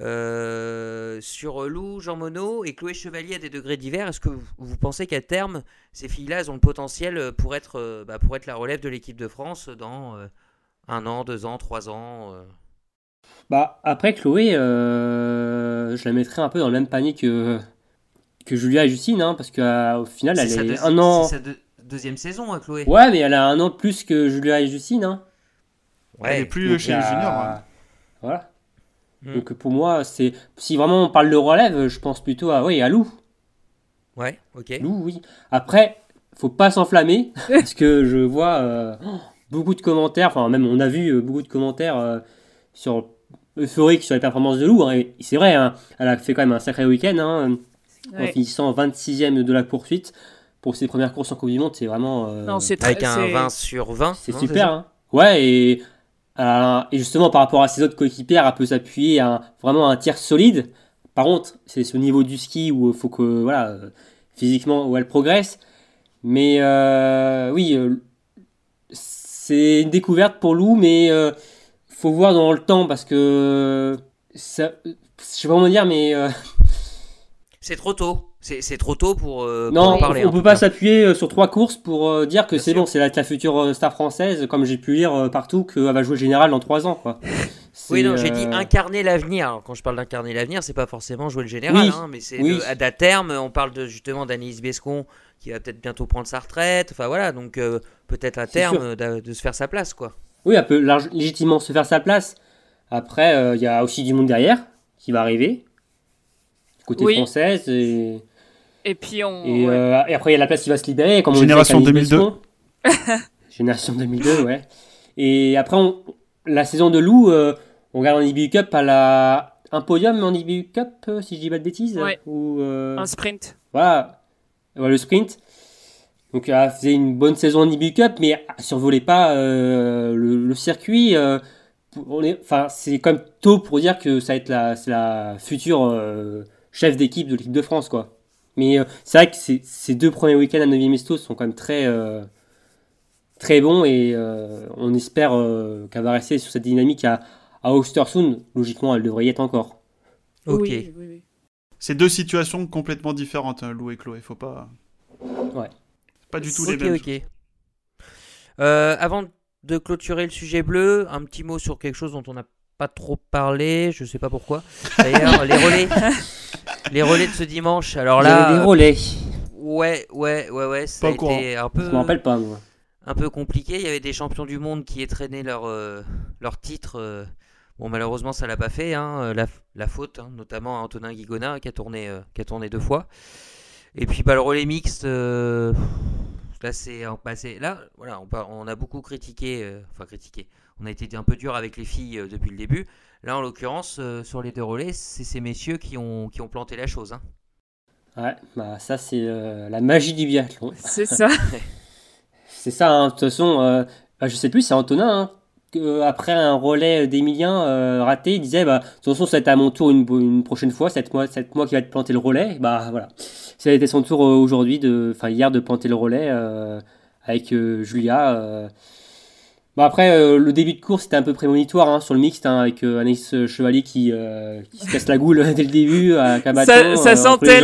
Euh, sur Lou, Jean Monod et Chloé Chevalier à des degrés divers, est-ce que vous, vous pensez qu'à terme, ces filles-là, elles ont le potentiel pour être, bah, pour être la relève de l'équipe de France dans euh, un an, deux ans, trois ans euh Bah, après, Chloé, euh, je la mettrais un peu dans le même panier que, que Julia et Justine, hein, parce qu'au final, elle est un an. c'est sa deux- deuxième saison, hein, Chloé. Ouais, mais elle a un an de plus que Julia et Justine. Hein. Elle est plus Donc, chez les juniors. hein. Voilà. Hmm. Donc pour moi, c'est si vraiment on parle de relève, je pense plutôt à oui à Lou. Ouais, ok. Lou, oui. Après, faut pas s'enflammer *laughs* parce que je vois euh, beaucoup de commentaires. Enfin, même on a vu euh, beaucoup de commentaires euh, sur euphoriques sur les performances de Lou. hein, et c'est vrai, hein, elle a fait quand même un sacré week-end hein, en Ouais. finissant 26e de la poursuite pour ses premières courses en Coupe du Monde. C'est vraiment euh, Non, c'est Avec un c'est- 20 sur 20. c'est super. Hein. Ouais, et, euh, et justement par rapport à ses autres coéquipières, elle peut s'appuyer à un- vraiment un tir solide. Par contre, c'est ce niveau du ski où il faut que, voilà, physiquement, où elle progresse. Mais euh, oui, euh, c'est une découverte pour Lou, mais euh, faut voir dans le temps parce que ça, je sais pas comment dire, mais euh, C'est trop tôt. C'est trop tôt pour, euh, pour non, en parler. on peut pas s'appuyer euh, sur trois courses pour dire que c'est bon, c'est la, la future star française, comme j'ai pu lire partout, qu'elle va jouer général dans trois ans, quoi. *laughs* Oui, non, j'ai dit incarner l'avenir. Quand je parle d'incarner l'avenir, c'est pas forcément jouer le général, Oui, hein, mais c'est oui. à, à terme, on parle de, justement d'Anaïs Bescon qui va peut-être bientôt prendre sa retraite. Enfin voilà, donc euh, peut-être à terme de, se faire sa place, quoi. Oui, elle peut large- légitimement se faire sa place. Après, euh, il y a aussi du monde derrière qui va arriver, côté Oui. française. Et, Et puis on. et, ouais. euh, et après, il y a la place qui va se libérer. Comme on Génération disait Alice 2002. Bescon. Génération 2002, ouais. Et après, on- la saison de Lou, euh, on regarde en IBU Cup, elle a un podium en IBU Cup, si je dis pas de bêtises. Ouais. Ou, euh, Un sprint. Voilà, Voilà, le sprint. Donc elle faisait une bonne saison en IBU Cup, mais elle survolait pas euh, le, le circuit. euh, pour- on est, enfin, c'est quand même tôt pour dire que ça va être la, c'est la future euh, chef d'équipe de l'équipe de France, quoi. Mais euh, c'est vrai que ces, ces deux premiers week-ends à 9e Estos sont quand même très, euh, très bons et euh, on espère euh, qu'elle va rester sur cette dynamique à, à Ostersund. Logiquement, elle devrait y être encore. Ok. Oui, oui, oui. C'est deux situations complètement différentes, hein, Lou et Chloé. Faut pas. Ouais. Pas du tout Ok, les mêmes. ok. Euh, avant de clôturer le sujet bleu, un petit mot sur quelque chose dont on n'a pas trop parlé, je sais pas pourquoi. D'ailleurs, les relais, *laughs* les relais de ce dimanche. Alors là, des relais. ouais, ouais, ouais, ouais, ça Pas a été un Je peu, me rappelle pas, moi. un peu compliqué. Il y avait des champions du monde qui étreignaient leur, euh, leur titre. euh. Bon, malheureusement, ça l'a pas fait. hein, euh, la, la faute, hein, notamment à Antonin Guigona qui a tourné, euh, qui a tourné deux fois. Et puis, bah, le relais mixte. euh, Là, c'est, bah, c'est- là, voilà, on, a beaucoup critiqué, euh, enfin critiqué. On a été un peu dur avec les filles euh, depuis le début. Là, en l'occurrence, euh, sur les deux relais, c'est ces messieurs qui ont, qui ont planté la chose. hein. Ouais, bah ça c'est euh, la magie du biathlon. C'est ça. *laughs* C'est ça, hein, de toute façon, euh, bah, je sais plus, c'est Antonin, hein, après un relais d'Emilien euh, raté, il disait, bah, de toute façon, ça va être à mon tour une, une prochaine fois, c'est moi, moi qui va te planter le relais. Bah voilà, ça a été son tour euh, aujourd'hui, enfin hier, de planter le relais euh, avec euh, Julia. euh. Bah, après, euh, le début de course, c'était un peu prémonitoire hein, sur le mixte, hein, avec euh, Anaïs Chevalier qui, euh, qui se casse la goule *laughs* dès le début, à Cabaton, ça euh, sentait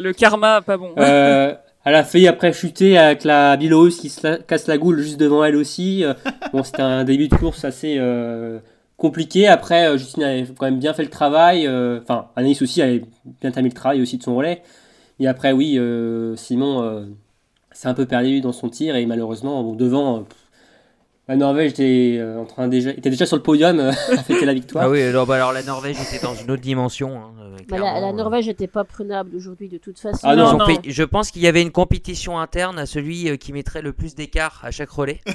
le karma pas bon. Elle a failli après chuter avec la Biélorusse qui se casse la goule juste devant elle aussi. Euh, bon, c'était un début de course assez euh, compliqué. Après, euh, Justine avait quand même bien fait le travail. Enfin, Anaïs aussi avait bien terminé le travail aussi de son relais. Et après, oui, Simon s'est un peu perdu dans son tir et malheureusement, devant, la Norvège était, en train déjà, était déjà sur le podium euh, *laughs* à fêter la victoire. Ah oui, alors, bah, alors la Norvège était dans une autre dimension. hein, Bah, la, euh. Norvège n'était pas prenable aujourd'hui de toute façon. Ah non, je pense qu'il y avait une compétition interne à celui euh, qui mettrait le plus d'écart à chaque relais. *laughs*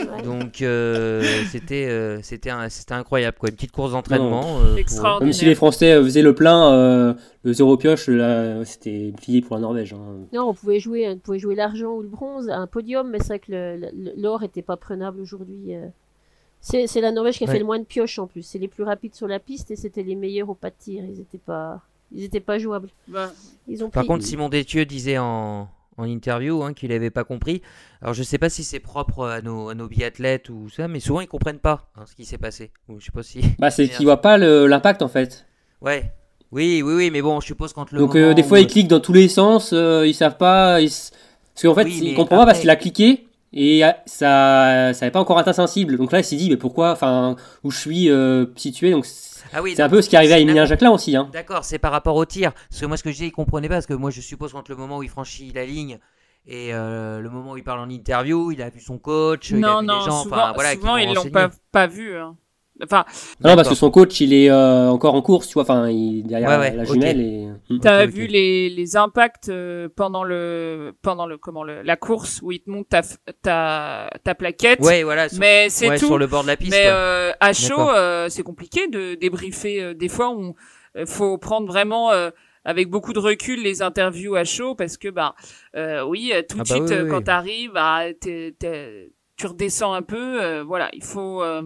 Ouais. Donc euh, c'était euh, c'était un- c'était incroyable quoi, une petite course d'entraînement. euh, pour-. Même si les Français faisaient le plein, euh, le zéro pioche, là, c'était plié pour la Norvège. hein. Non, on pouvait jouer, on pouvait jouer l'argent ou le bronze à un podium, mais c'est vrai que l'or était pas prenable aujourd'hui. C'est c'est la Norvège qui a Ouais. fait le moins de pioches en plus. C'est les plus rapides sur la piste et c'était les meilleurs au pas de tir. Ils étaient pas, ils étaient pas jouables. Bah, Ils ont Par pris- contre, Simon Détieux disait en, en interview hein, qu'il n'avait pas compris. Alors je sais pas si c'est propre à nos, à nos biathlètes ou ça, mais souvent ils comprennent pas hein, ce qui s'est passé. Ou je sais pas si. Bah, c'est *laughs* qu'ils voient pas le- l'impact en fait. Ouais. Oui, oui, oui, mais bon, je suppose quand le. Donc, euh, des fois, où- ils cliquent dans tous les sens, euh, ils savent pas. Ils... Parce qu'en fait, Oui, ils comprennent pas parce qu'il a cliqué. Et ça ça n'avait pas encore atteint sensible. Donc là, il s'est dit, mais pourquoi, enfin, où je suis euh, situé. Donc Ah oui, c'est un peu ce qui est arrivé à Emilien Jacquelin aussi. Hein. D'accord, c'est par rapport au tir. Parce que moi, ce que je dis, il comprenait pas. Parce que moi, je suppose qu'entre le moment où il franchit la ligne et euh, le moment où il parle en interview, il a vu son coach, il a Non, vu non, les gens. souvent, enfin, voilà, souvent l'ont ils l'ont pas vu. hein. Enfin, Non, parce que son coach, il est euh, encore en course, tu vois, enfin, il est derrière Ouais, ouais, la jumelle. Et... Mm. T'as Ok, ok. vu les, les impacts euh, pendant le pendant le comment le, la course où il te monte ta ta, ta plaquette. Ouais, voilà. Sur, mais c'est ouais, tout. sur le bord de la piste. mais euh, à chaud, euh, c'est compliqué de débriefer. euh, des fois, on euh, faut prendre vraiment euh, avec beaucoup de recul les interviews à chaud parce que bah euh, oui, euh, tout de Ah bah suite oui, oui, quand oui. t'arrives, bah, t'es- t'es- tu redescends un peu. euh, voilà, il faut euh,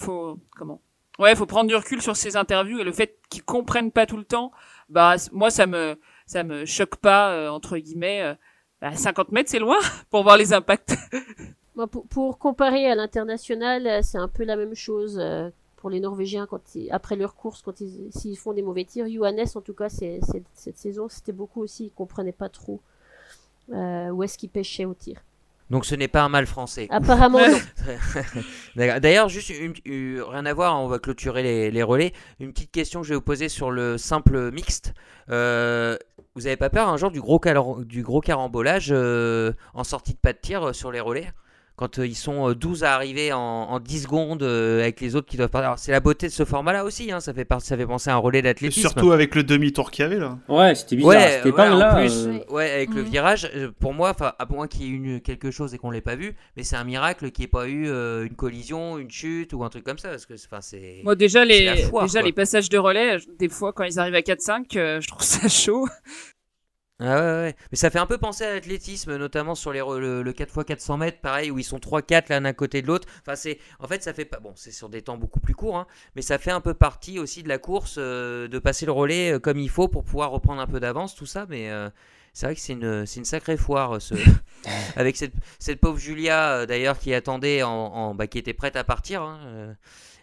faut comment? Ouais, faut prendre du recul sur ces interviews et le fait qu'ils comprennent pas tout le temps, bah moi ça me ça me choque pas euh, entre guillemets. euh, bah, 50 mètres c'est loin *laughs* pour voir les impacts. *laughs* Pour, comparer à l'international, euh, c'est un peu la même chose pour les Norvégiens quand après leur course, quand ils s'ils font des mauvais tirs. Johannes, en tout cas, cette saison, c'était beaucoup aussi. Ils comprenaient pas trop où est-ce qu'ils pêchaient au tir. Donc ce n'est pas un mal français. Apparemment, non. *laughs* D'ailleurs, juste une, une- rien à voir, on va clôturer les, les relais. Une petite question que je vais vous poser sur le simple mixte. Euh, vous avez pas peur un jour du gros, du gros carambolage euh, en sortie de pas de tir euh, sur les relais? Quand euh, ils sont euh, 12 à arriver en, en 10 secondes euh, avec les autres qui doivent partir. Alors, c'est la beauté de ce format-là aussi, hein, ça, fait par- ça fait penser à un relais d'athlétisme. surtout avec le demi-tour qu'il y avait là. Ouais, c'était bizarre. Ouais, c'était ouais, pas là. plus, euh, ouais, avec le Mhm. virage, euh, pour moi, enfin, à moins qu'il y ait eu quelque chose et qu'on l'ait pas vu, mais c'est un miracle qu'il n'y ait pas eu euh, une collision, une chute ou un truc comme ça, parce que c'est-. Moi déjà les la foire, déjà quoi. les passages de relais, des fois quand ils arrivent à 4-5, euh, je trouve ça chaud. Ah ouais, ouais, mais ça fait un peu penser à l'athlétisme, notamment sur les le, le 4x400 mètres, pareil, où ils sont 3-4 l'un à côté de l'autre. Enfin, c'est, en fait, ça fait pas, bon, c'est sur des temps beaucoup plus courts, hein, mais ça fait un peu partie aussi de la course, euh, de passer le relais euh, comme il faut pour pouvoir reprendre un peu d'avance, tout ça, mais euh, c'est vrai que c'est une, c'est une sacrée foire, ce, *laughs* avec cette, cette pauvre Julia, d'ailleurs, qui attendait, en, en- bah, qui était prête à partir, hein,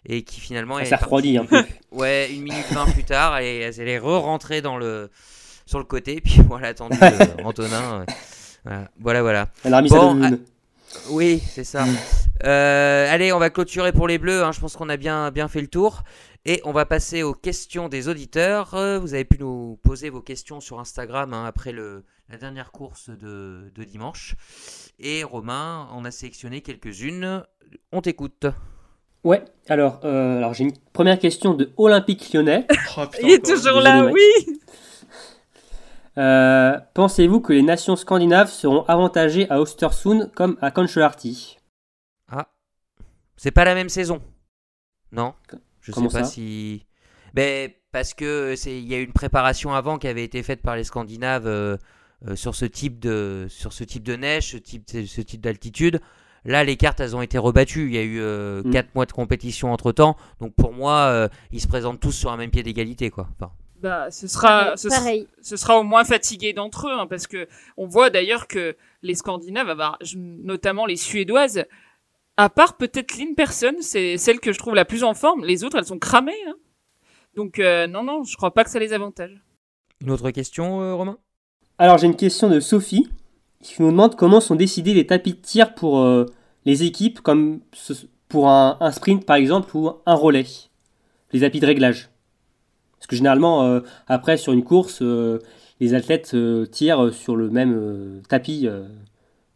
et qui finalement Ça est s'est un peu. *laughs* Ouais, une minute vingt plus tard, elle elle est re-rentrée dans le, sur le côté, *laughs* puis voilà, attendu euh, *laughs* Antonin. euh, voilà, voilà, voilà. Elle a remis Bon, sa doudoune. Oui, c'est ça. Euh, allez, on va clôturer pour les bleus. hein, Je pense qu'on a bien, bien fait le tour. Et on va passer aux questions des auditeurs. Euh, Vous avez pu nous poser vos questions sur Instagram hein, après le, la dernière course de, de dimanche. Et Romain, on a sélectionné quelques-unes. On t'écoute. Ouais, alors, euh, alors j'ai une première question de Olympique Lyonnais. *laughs* Oh, putain, Il est toujours là, oui. Euh, Pensez-vous que les nations scandinaves seront avantagées à Östersund comme à Kontiolahti Ah, c'est pas la même saison. Non, je Comment sais pas si. Ben parce que c'est il y a eu une préparation avant qui avait été faite par les Scandinaves euh, euh, sur ce type de sur ce type de neige, ce type ce type d'altitude. Là, les cartes, elles ont été rebattues. Il y a eu 4 Mm. mois de compétition entre temps. Donc, pour moi, euh, ils se présentent tous sur un même pied d'égalité. quoi. Enfin, Bah, ce sera, ce, sera- Pareil. ce sera au moins fatigué d'entre eux, hein, parce que on voit d'ailleurs que les Scandinaves, notamment les Suédoises, à part peut-être Lynn Person, c'est celle que je trouve la plus en forme. Les autres, elles sont cramées. hein. Donc euh, non, non, je crois pas que ça les avantage. une autre question, euh, Romain? Alors j'ai une question de Sophie qui nous demande comment sont décidés les tapis de tir pour euh, les équipes, comme ce- pour un, un sprint par exemple ou un relais? Les tapis de réglage. Parce que généralement, euh, après sur une course, euh, les athlètes euh, tirent sur le même tapis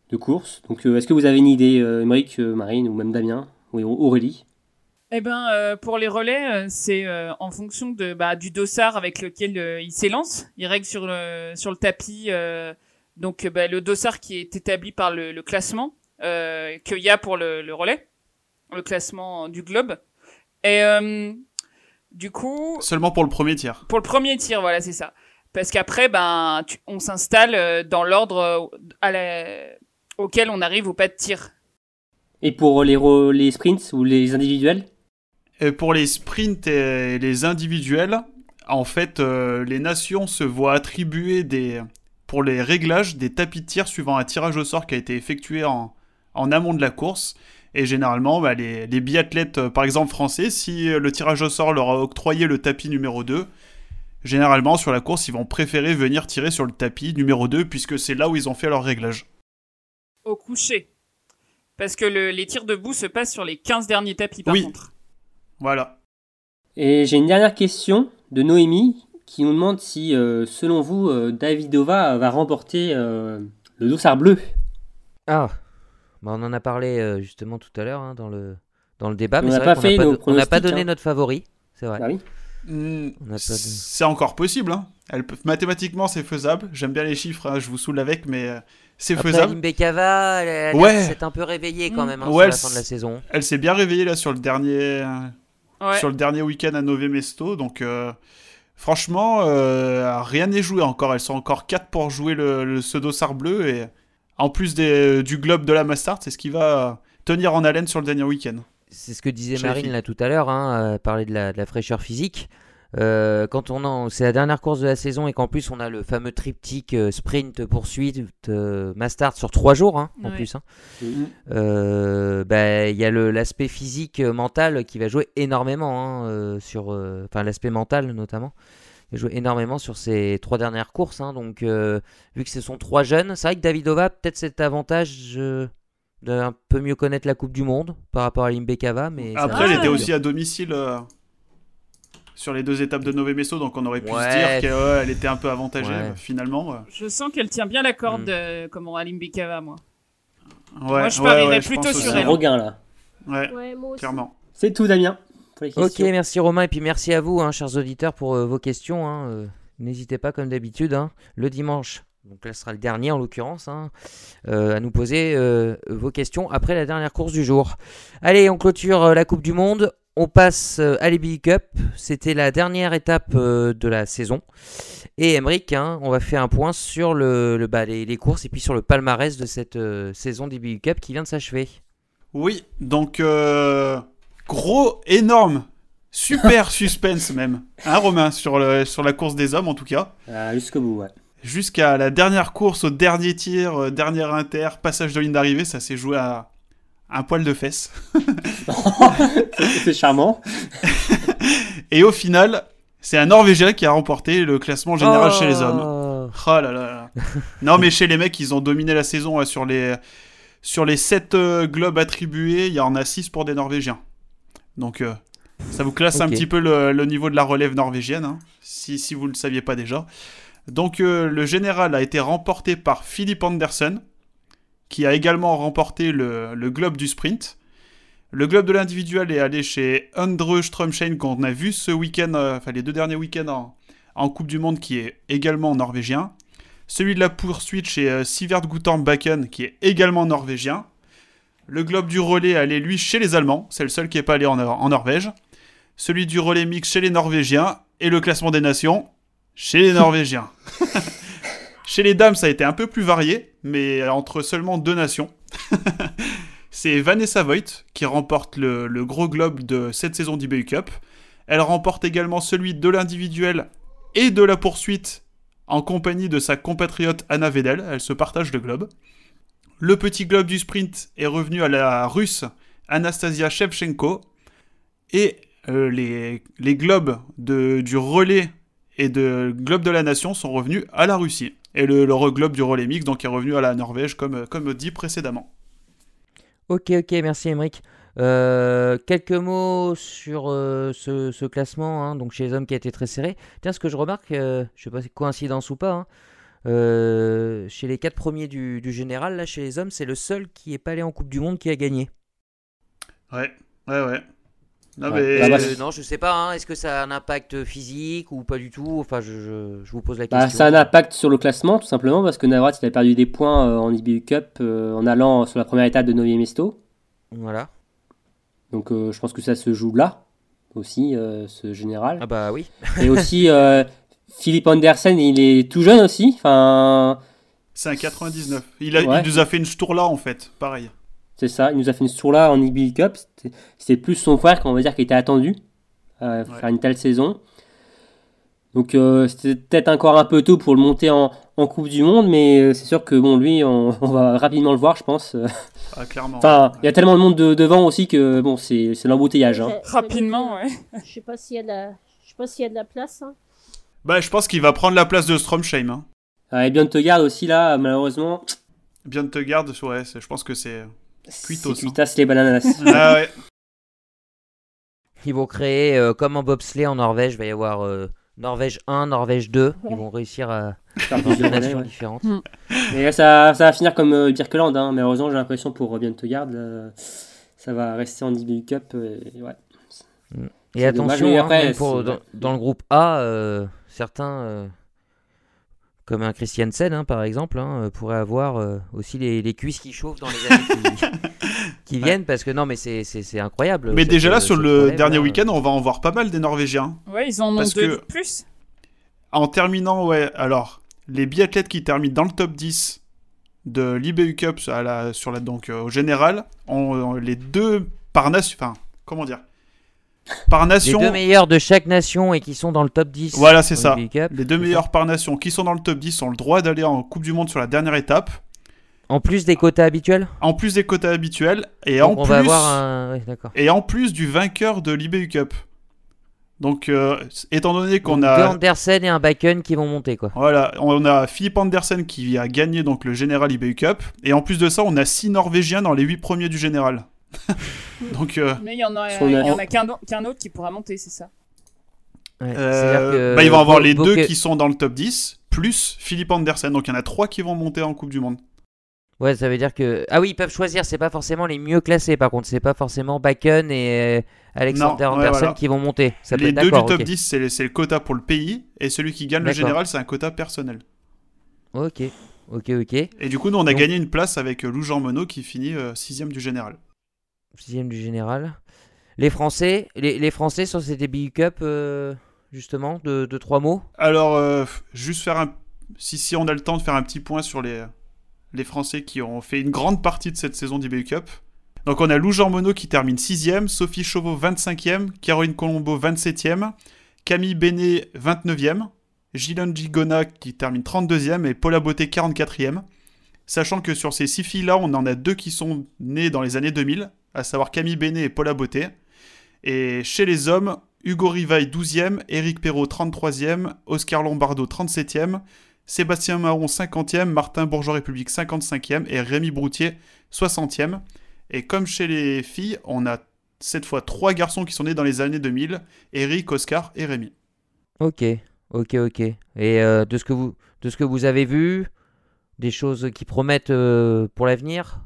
de course. Donc est-ce que vous avez une idée, Émeric, Marine ou même Damien ou Aurélie? Eh ben, pour les relais, c'est en fonction de bah, du dossard avec lequel euh, il s'élance. Il règle sur le sur le tapis. donc, bah, le dossard qui est établi par le, classement qu'il y a pour le, le relais, le classement du globe. Et du coup, Seulement pour le premier tir. pour le premier tir, voilà, c'est ça. Parce qu'après, ben, tu- on s'installe euh, dans l'ordre euh, auquel on arrive au pas de tir. Et pour les, les sprints ou les individuels? Et pour les sprints et les individuels, en fait, euh, les nations se voient attribuer des, pour les réglages des tapis de tir suivant un tirage au sort qui a été effectué en, en amont de la course. Et généralement, bah, les, les biathlètes, euh, par exemple français, si euh, le tirage au sort leur a octroyé le tapis numéro 2, généralement sur la course, ils vont préférer venir tirer sur le tapis numéro 2 puisque c'est là où ils ont fait leur réglage. Au coucher. Parce que le- les tirs debout se passent sur les 15 derniers tapis, par Oui. contre. Voilà. Et j'ai une dernière question de Noémie qui nous demande si, euh, selon vous, euh, Davidova va remporter euh, le dossard bleu. Ah, bah, on en a parlé euh, justement tout à l'heure hein, dans, le, dans le débat, On mais n'a c'est vrai pas qu'on n'a fait pas, on n'a donné hein. notre favori, c'est vrai. Ah oui On n'a de- c'est encore possible. Hein. Elle peut- Mathématiquement, c'est faisable. J'aime bien les chiffres, hein, je vous saoule avec, mais euh, c'est Après, faisable. Limbekava, elle, elle Ouais. s'est un peu réveillée quand Mm. même hein, Ouais, sur la elle fin de la saison. Elle s'est bien réveillée là sur le dernier, Ouais. sur le dernier week-end à Nové Mesto. Donc, euh, franchement, euh, rien n'est joué encore. Elles sont encore 4 pour jouer le, le dossard bleu. Et en plus des- du globe de la Mastart, c'est ce qui va tenir en haleine sur le dernier week-end. C'est ce que disait Chez Marine là tout à l'heure, hein, euh, parler de la, de la fraîcheur physique. Euh, quand on en, c'est la dernière course de la saison et qu'en plus on a le fameux triptyque euh, sprint poursuite euh, Mastart sur trois jours hein, en Ouais. plus. hein. Mhm. Euh, bah, il y a l'aspect physique euh, mental qui va jouer énormément hein, euh, sur, euh, enfin l'aspect mental notamment, il va jouer énormément sur ces trois dernières courses. hein. donc euh, vu que ce sont trois jeunes, c'est vrai que Davidova a peut-être cet avantage euh, d'un peu mieux connaître la Coupe du Monde par rapport à Limbekava, mais Après, elle était dur. aussi à domicile euh, sur les deux étapes de Nové Mesto, donc on aurait pu Ouais. se dire qu'elle était un peu avantagée. Ouais. finalement, euh, Je sens qu'elle tient bien la corde, Mm. euh, comme on a Limbekava, moi. ouais, Moi, je ouais, parierais plutôt sur elle. regain là. Ouais, Ouais, moi aussi. clairement. C'est tout Damien pour les Ok, merci Romain et puis merci à vous, hein, chers auditeurs, pour euh, vos questions. hein, euh, N'hésitez pas, comme d'habitude, hein, le dimanche. Donc là, ce sera le dernier en l'occurrence, hein, euh, à nous poser euh, vos questions après la dernière course du jour. Allez, on clôture euh, la Coupe du Monde. On passe euh, à l'EBI Cup. C'était la dernière étape euh, de la saison. Et Emric, hein, on va faire un point sur le, le- bah, les, les courses et puis sur le palmarès de cette euh, saison d'EBI Cup qui vient de s'achever. Oui, donc euh, gros, énorme, super *laughs* suspense même, hein Romain, sur, le, sur la course des hommes en tout cas. Ah, Jusqu'au bout, ouais. Jusqu'à la dernière course, au dernier tir, euh, dernier inter, passage de ligne d'arrivée, ça s'est joué à un poil de fesses. *laughs* C'est charmant. *laughs* Et au final, c'est un Norvégien qui a remporté le classement général chez les hommes. Oh. Oh là là là. non mais chez les mecs, ils ont dominé la saison ouais, sur les sur les 7 globes attribués, il y en a 6 pour des Norvégiens. Donc euh, ça vous classe un petit peu le, le niveau de la relève norvégienne, hein, si, si vous ne le saviez pas déjà. Donc euh, le général a été remporté par Philippe Andersen, qui a également remporté le, le globe du sprint. Le globe de l'individuel est allé chez Andre Strømsheim qu'on a vu ce week-end, euh, enfin les deux derniers week-ends en, en Coupe du Monde, qui est également norvégien. Celui de la poursuite chez Sivert Guthorm Bakken, qui est également norvégien. Le globe du relais allait lui chez les Allemands, c'est le seul qui n'est pas allé en, en Norvège. Celui du relais mix chez les Norvégiens. Et le classement des nations chez les Norvégiens. *laughs* chez les dames, ça a été un peu plus varié, mais entre seulement deux nations. *laughs* c'est Vanessa Voigt qui remporte le, le gros globe de cette saison d'eBay Cup. Elle remporte également celui de l'individuel et de la poursuite en compagnie de sa compatriote Anna Vedel. Elle se partage le globe. Le petit globe du sprint est revenu à la russe Anastasia Shevchenko. Et euh, les, globes du relais et de globe de la nation sont revenus à la Russie. Et le, globe du relais mix est revenu à la Norvège comme, comme dit précédemment. Ok, ok, merci Emric. Euh, quelques mots sur euh, ce, classement, hein, donc chez les hommes qui a été très serré. Tiens, ce que je remarque, je sais pas si c'est coïncidence ou pas, hein, euh, chez les quatre premiers du, du général, là, chez les hommes, c'est le seul qui est pas allé en Coupe du Monde qui a gagné. Ouais, ouais, ouais. Non, Ouais. mais... Bah, bah, Euh, non, je sais pas, hein, est-ce que ça a un impact physique ou pas du tout? Enfin, je, je- je vous pose la Bah, question. ça a un impact sur le classement, tout simplement, parce que Navrat il a perdu des points euh, en IBU Cup euh, en allant sur la première étape de Novi Mesto. Voilà. Donc euh, je pense que ça se joue là aussi, euh, ce général. Ah bah oui. Et aussi, euh, *laughs* Philippe Andersen, il est tout jeune aussi. Enfin, C'est un 99. Il, a, Ouais. il nous a fait une tour là en fait, pareil. c'est ça. Il nous a fait une tour là en IBU Cup. C'était- plus son frère qu'on va dire qui était attendu à Ouais. faire une telle saison. Donc euh, c'était peut-être encore un peu tôt pour le monter en, en Coupe du Monde, mais euh, c'est sûr que bon, lui, on, *laughs* on va rapidement le voir, je pense. Euh, Ah, clairement. Enfin, il y a tellement de monde de- devant aussi que bon, c'est c'est l'embouteillage. Hein. Rapidement, ouais. Je sais pas s'il y a de la, je sais pas s'il y a de la place. hein. Bah, je pense qu'il va prendre la place de Stromsheim. Hein. Ah, et bien te garde aussi là, malheureusement, Bien de te garde, ouais, je pense que c'est Cuitos, C'est cuitas les bananas. *laughs* Ah ouais. Ils vont créer, euh, comme en bobsleigh en Norvège, il va y avoir euh, Norvège 1, Norvège 2. Ils vont réussir à Faire années, *laughs* nations ouais. différentes. Mais là, ça, ça va finir comme euh, Birkeland, hein. mais heureusement j'ai l'impression pour Bientogard, ça va rester en IBU Cup. euh, et ouais. Et C'est dommage, attention, mais hein, après, même pour- dans, dans le groupe A, euh, certains, euh, comme un Christiansen hein, par exemple, hein, euh, pourraient avoir euh, aussi les, les cuisses qui chauffent dans les années qui, *laughs* qui viennent, parce que non, mais c'est- incroyable. Mais déjà là, sur le dernier week-end, on va en voir pas mal des Norvégiens. Ouais, ils en ont Parce deux que- de plus. En terminant, ouais, alors, les biathlètes qui terminent dans le top 10 de l'IBU Cup à la, sur la, donc, euh, au général, ont ont les deux par nation. Enfin, comment dire Par Les nation. deux meilleurs de chaque nation et qui sont dans le top 10. Voilà, c'est ça. Les deux meilleurs par nation qui sont dans le top 10 ont le droit d'aller en Coupe du Monde sur la dernière étape, En plus des quotas habituels en plus des quotas habituels, et, Donc en, on plus, va avoir un. et en plus du vainqueur de l'IBU Cup. Donc, euh, étant donné qu'on a. Deux Andersen et un Bakken qui vont monter, quoi. Voilà, on a Philippe Andersen qui a gagné donc le général IBU Cup. Et en plus de ça, on a 6 Norvégiens dans les 8 premiers du général. *laughs* donc, euh, Mais il y en a, qu'un au- qu'un autre qui pourra monter, c'est ça. Ouais, euh, que bah, ils vont avoir les deux qui sont dans le top 10, plus Philippe Andersen. Donc, il y en a 3 qui vont monter en Coupe du Monde. Ouais, ça veut dire que. Ah oui, ils peuvent choisir, c'est pas forcément les mieux classés, par contre, c'est pas forcément Bakken et euh, Alexander Non, ouais, Andersen voilà. qui vont monter. Ça les deux du top ok. 10, c'est le, quota pour le pays. Et celui qui gagne le général, c'est un quota personnel. Ok, ok, ok. Et du coup, nous, on a Donc- gagné une place avec euh, Lou Jean Monod qui finit 6 du général. Sixième du général. Les Français, les, les Français sur cette BU Cup, euh, justement, de, de trois mots. Alors, euh, juste faire un. Si, si on a le temps de faire un petit point sur les, les Français qui ont fait une grande partie de cette saison d'IBU Cup. Donc, on a Lou Jean Monod qui termine 6ème, Sophie Chauveau 25ème, Caroline Colombo 27ème, Camille Bénet 29ème, Gillian Gigona qui termine 32ème et Paula Beauté 44ème. Sachant que sur ces six filles-là, on en a deux qui sont nées dans les années 2000, à savoir Camille Bénet et Paula Beauté. Et chez les hommes, Hugo Rivaille 12e, Éric Perrault 33e, Oscar Lombardo 37e, Sébastien Marron 50e, Martin Bourgeois-République 55e et Rémi Broutier 60e. Et comme chez les filles, on a cette fois trois garçons qui sont nés dans les années 2000, Eric, Oscar et Rémi. Ok, ok, ok. Et euh, de, ce que vous, de ce que vous avez vu, des choses qui promettent euh, pour l'avenir?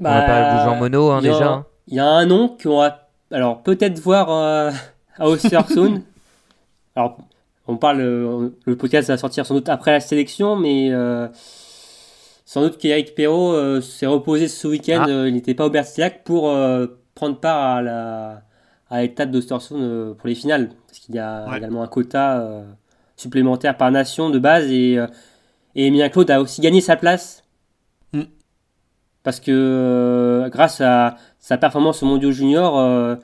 On a parlé de Jean Monod hein, il y a- déjà. hein. Il y a un nom qu'on va alors peut-être voir euh, à Östersund. *laughs* alors on parle euh, le podcast va sortir sans doute après la sélection, mais euh, sans doute qu'Eric Perrault euh, s'est reposé ce week-end. Ah. euh, il n'était pas au Bertillac pour euh, prendre part à la à l'étape d'Östersund euh, pour les finales, parce qu'il y a Ouais. également un quota euh, supplémentaire par nation de base et euh, et Emilien Claude a aussi gagné sa place. Parce que euh, grâce à sa performance au mondiaux junior, euh,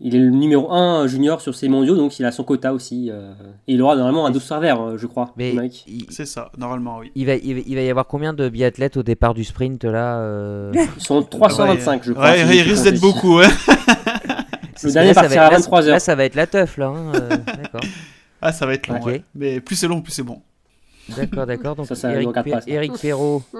il est le numéro 1 junior sur ces mondiaux, donc il a son quota aussi. euh, et il aura normalement un dossard vert, euh, je crois. Mais Mike. il, C'est ça, normalement, oui. il va, il, va, il va y avoir combien de biathlètes au départ du sprint là euh, *laughs* Ils sont 325, je crois. Ouais, si il risque d'être beaucoup, ouais. parce que dernier partira va à être- là, 23 heures. Là, ça va être la teuf là. hein, euh, *laughs* d'accord. Ah, ça va être long, ouais. Mais plus c'est long, plus c'est bon. D'accord, d'accord. Donc Ça, ça Eric, Pe-. Eric Perrault *laughs*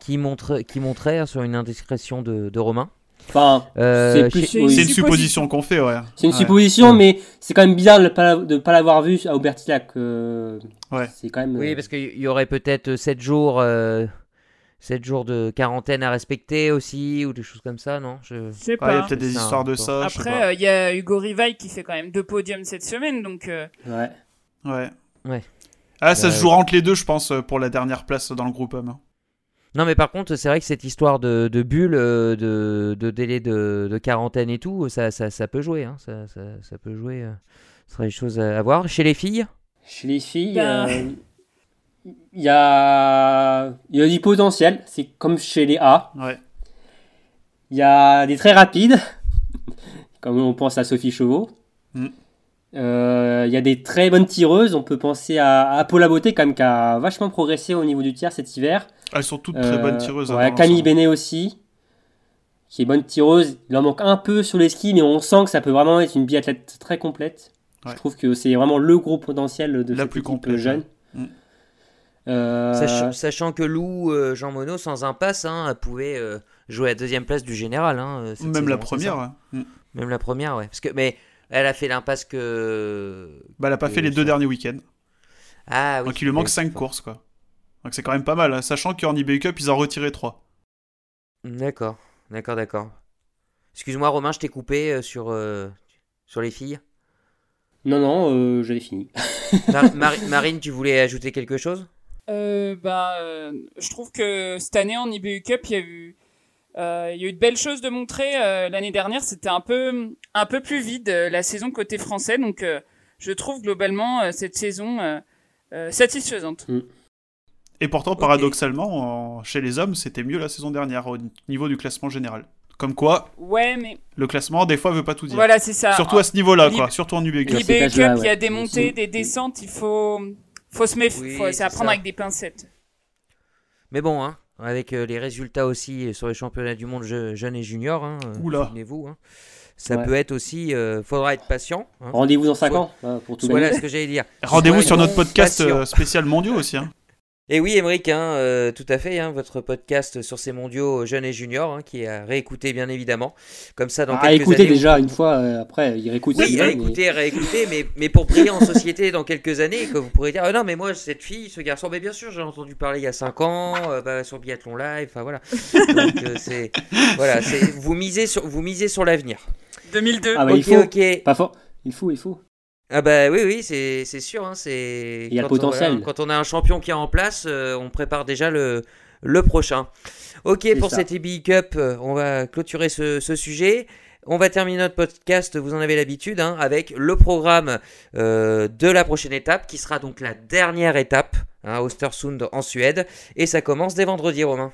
qui, montre, qui montrait hein, sur une indiscrétion de, de Romain. Enfin, Euh, c'est chez- oui. Une supposition. supposition qu'on fait, ouais. C'est une Ouais. supposition, Ouais. mais c'est quand même bizarre de ne pas, pas l'avoir vu à Aubertillac. euh, Ouais. C'est quand même. Oui, euh, parce qu'il y aurait peut-être 7 jours, euh, 7 jours de quarantaine à respecter aussi, ou des choses comme ça, non? Je- Je sais Ouais, il y a pas. peut-être des ça, histoires de ça, Après, pas. euh, il y a Hugo Rivaille qui fait quand même deux podiums cette semaine, donc euh, ouais. Ouais. Ouais. Ah, ça se jouera entre les deux, je pense, pour la dernière place dans le groupe homme. Non, mais par contre, c'est vrai que cette histoire de, de bulle, euh, de, de délai de, de quarantaine et tout, ça, ça, ça peut jouer. Hein, ça, ça, ça peut jouer. euh, Ce serait des choses à voir. Chez les filles? Chez les filles, Ben- euh, il y, a... il y a du potentiel. C'est comme chez les A. Ouais. Il y a des très rapides, *laughs* comme on pense à Sophie Chauveau. Mm. Euh, Il y a des très bonnes tireuses. On peut penser à, à Paula Beauté, quand même, qui a vachement progressé au niveau du tir cet hiver. Elles sont toutes très Euh, bonnes tireuses. hein, ouais, dans Camille. Bénet aussi, qui est bonne tireuse. Il en manque un peu sur les skis, mais on sent que ça peut vraiment être une biathlète très complète. Ouais. Je trouve que c'est vraiment le gros potentiel de La cette plus équipe complète, jeune. ouais. Mm. Euh, Sach- Sachant que Lou, euh, Jean Monod, sans impasse, hein, pouvait euh, jouer à deuxième place du général. Hein, cette Même la saison, première. Mm. Même la première, ouais. Parce que, mais elle a fait l'impasse que. Bah, elle a pas que fait les deux derniers week-ends. Ah oui. Donc il lui manque oui, 5 d'accord. courses, quoi. Donc c'est quand même pas mal, hein, sachant qu'en IBU Cup, ils en retiraient 3. D'accord, d'accord, d'accord. Excuse-moi, Romain, je t'ai coupé euh, sur, euh, sur les filles. Non, non, euh, j'avais fini. Mar- *laughs* Mari- Marine, tu voulais ajouter quelque chose? Euh, bah, euh, je trouve que cette année en IBU Cup, il y a eu, euh, il y a eu de belles choses de montrer. Euh, L'année dernière, c'était un peu, un peu plus vide euh, la saison côté français, donc euh, je trouve globalement euh, cette saison euh, euh, satisfaisante. Et pourtant, paradoxalement, en- chez les hommes, c'était mieux la saison dernière au niveau du classement général. Comme quoi, Ouais, mais le classement, des fois, veut pas tout dire. voilà, c'est ça. Surtout à ce niveau-là, Lib- quoi. Surtout en IBU Cup. Cup, il y a ouais. des montées, Mm. des descentes, il faut, faut se méfier, Oui, faut- c'est à prendre ça. avec des pincettes. Mais bon, hein, avec euh, les résultats aussi sur les championnats du monde je- jeunes et juniors, hein, euh, Oula. souvenez-vous, hein, ça Ouais. peut être aussi. euh, faudra être patient. hein. Rendez-vous dans 5 Soit- ans hein, pour tout Voilà ce que j'allais dire. Rendez-vous sur notre podcast euh, spécial mondiaux aussi. Hein. Et oui, Émeric, hein, euh, tout à fait, hein, votre podcast sur ces mondiaux jeunes et juniors, hein, qui est à réécouter bien évidemment. Comme ça, dans À quelques écouter années, déjà une fois, euh, après, il réécoute. Oui, bien, mais- réécouter, réécouter, mais, mais pour briller en société dans quelques années, que vous pourrez dire, ah non, mais moi, cette fille, ce garçon, mais bien sûr, j'ai entendu parler il y a 5 ans, euh, bah, sur Biathlon Live, enfin voilà. Donc, euh, c'est, voilà, c'est, vous misez sur, vous misez sur l'avenir. 2002. Ah bah, ok, il faut. ok. Pas fort. Il faut, il faut. Ah bah oui, oui, c'est, c'est sûr, hein, c'est... Il y a le quand on- potentiel. voilà, quand on a un champion qui est en place, euh, on prépare déjà le, le prochain. Ok, pour ça. cette EBI Cup, euh, on va clôturer ce, ce sujet. On va terminer notre podcast, vous en avez l'habitude, hein, avec le programme euh, de la prochaine étape, qui sera donc la dernière étape, hein, à Östersund en Suède. Et ça commence dès vendredi, Romain.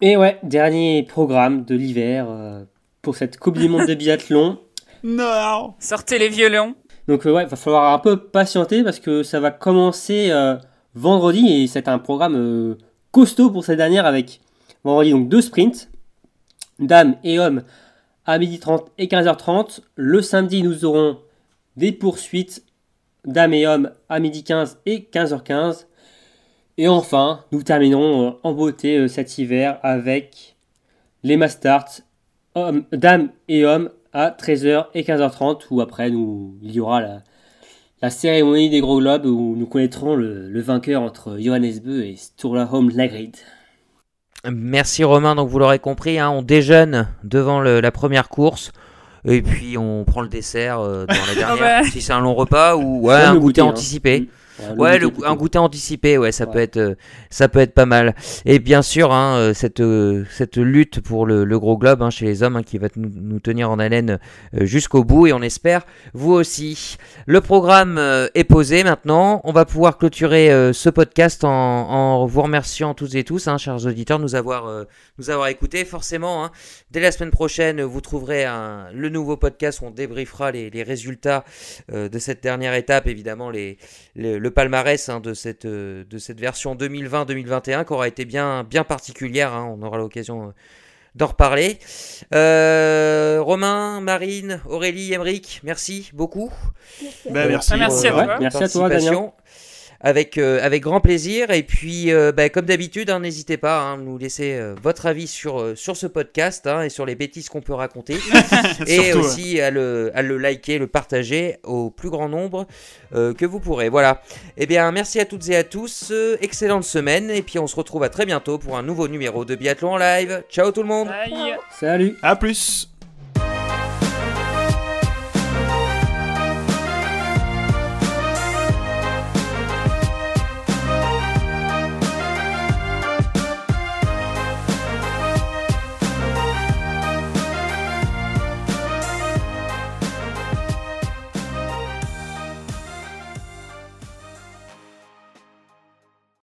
Et ouais, dernier programme de l'hiver euh, pour cette Coupe du Monde de *laughs* biathlon. Non Sortez les violons. Donc euh, ouais, va falloir un peu patienter parce que ça va commencer euh, vendredi et c'est un programme euh, costaud pour cette dernière avec vendredi donc deux sprints, dames et hommes à 12h30 et 15h30. Le samedi nous aurons des poursuites dames et hommes à 12h15 et 15h15. Et enfin, nous terminerons en beauté cet hiver avec les Mastarts, hommes, dames et hommes à 13h et 15h30 où après nous, il y aura la, la cérémonie des gros globes où nous connaîtrons le, le vainqueur entre Johannes Beu et Sturla Holm Lagrid. Merci Romain, donc vous l'aurez compris, hein, on déjeune devant le- la première course. Et puis on prend le dessert euh, dans la *laughs* dernière, bah. si c'est un long repas ou ouais, un goûter, hein. anticipé. Mm. Ouais, le, un goûter anticipé, ouais, ça Ouais. peut être, euh, ça peut être pas mal. Et bien sûr, hein, euh, cette euh, cette lutte pour le, le gros globe hein, chez les hommes, hein, qui va nous, nous tenir en haleine jusqu'au bout, et on espère vous aussi. Le programme est posé maintenant. On va pouvoir clôturer ce podcast en, en vous remerciant tous et tous, chers auditeurs, nous avoir nous avoir écoutés. Forcément, dès la semaine prochaine, vous trouverez un, le nouveau podcast où on débriefera les, les résultats de cette dernière étape, évidemment les le, le palmarès hein, de, cette, euh, de cette version 2020-2021 qui aura été bien, bien particulière. hein. on aura l'occasion euh, d'en reparler. Euh, Romain, Marine, Aurélie, Emeric, merci beaucoup. Bah, merci. Ah, merci à toi. Merci à toi, participation. Avec, euh, avec grand plaisir. Et puis, euh, bah, comme d'habitude, hein, n'hésitez pas à nous laisser euh, votre avis sur, euh, sur ce podcast hein, et sur les bêtises qu'on peut raconter. *laughs* et Surtout, aussi à, le, à le liker, le partager au plus grand nombre euh, que vous pourrez. Voilà. Eh bien, merci à toutes et à tous. euh, excellente semaine. Et puis, on se retrouve à très bientôt pour un nouveau numéro de Biathlon en live. Ciao tout le monde. Bye. Salut À plus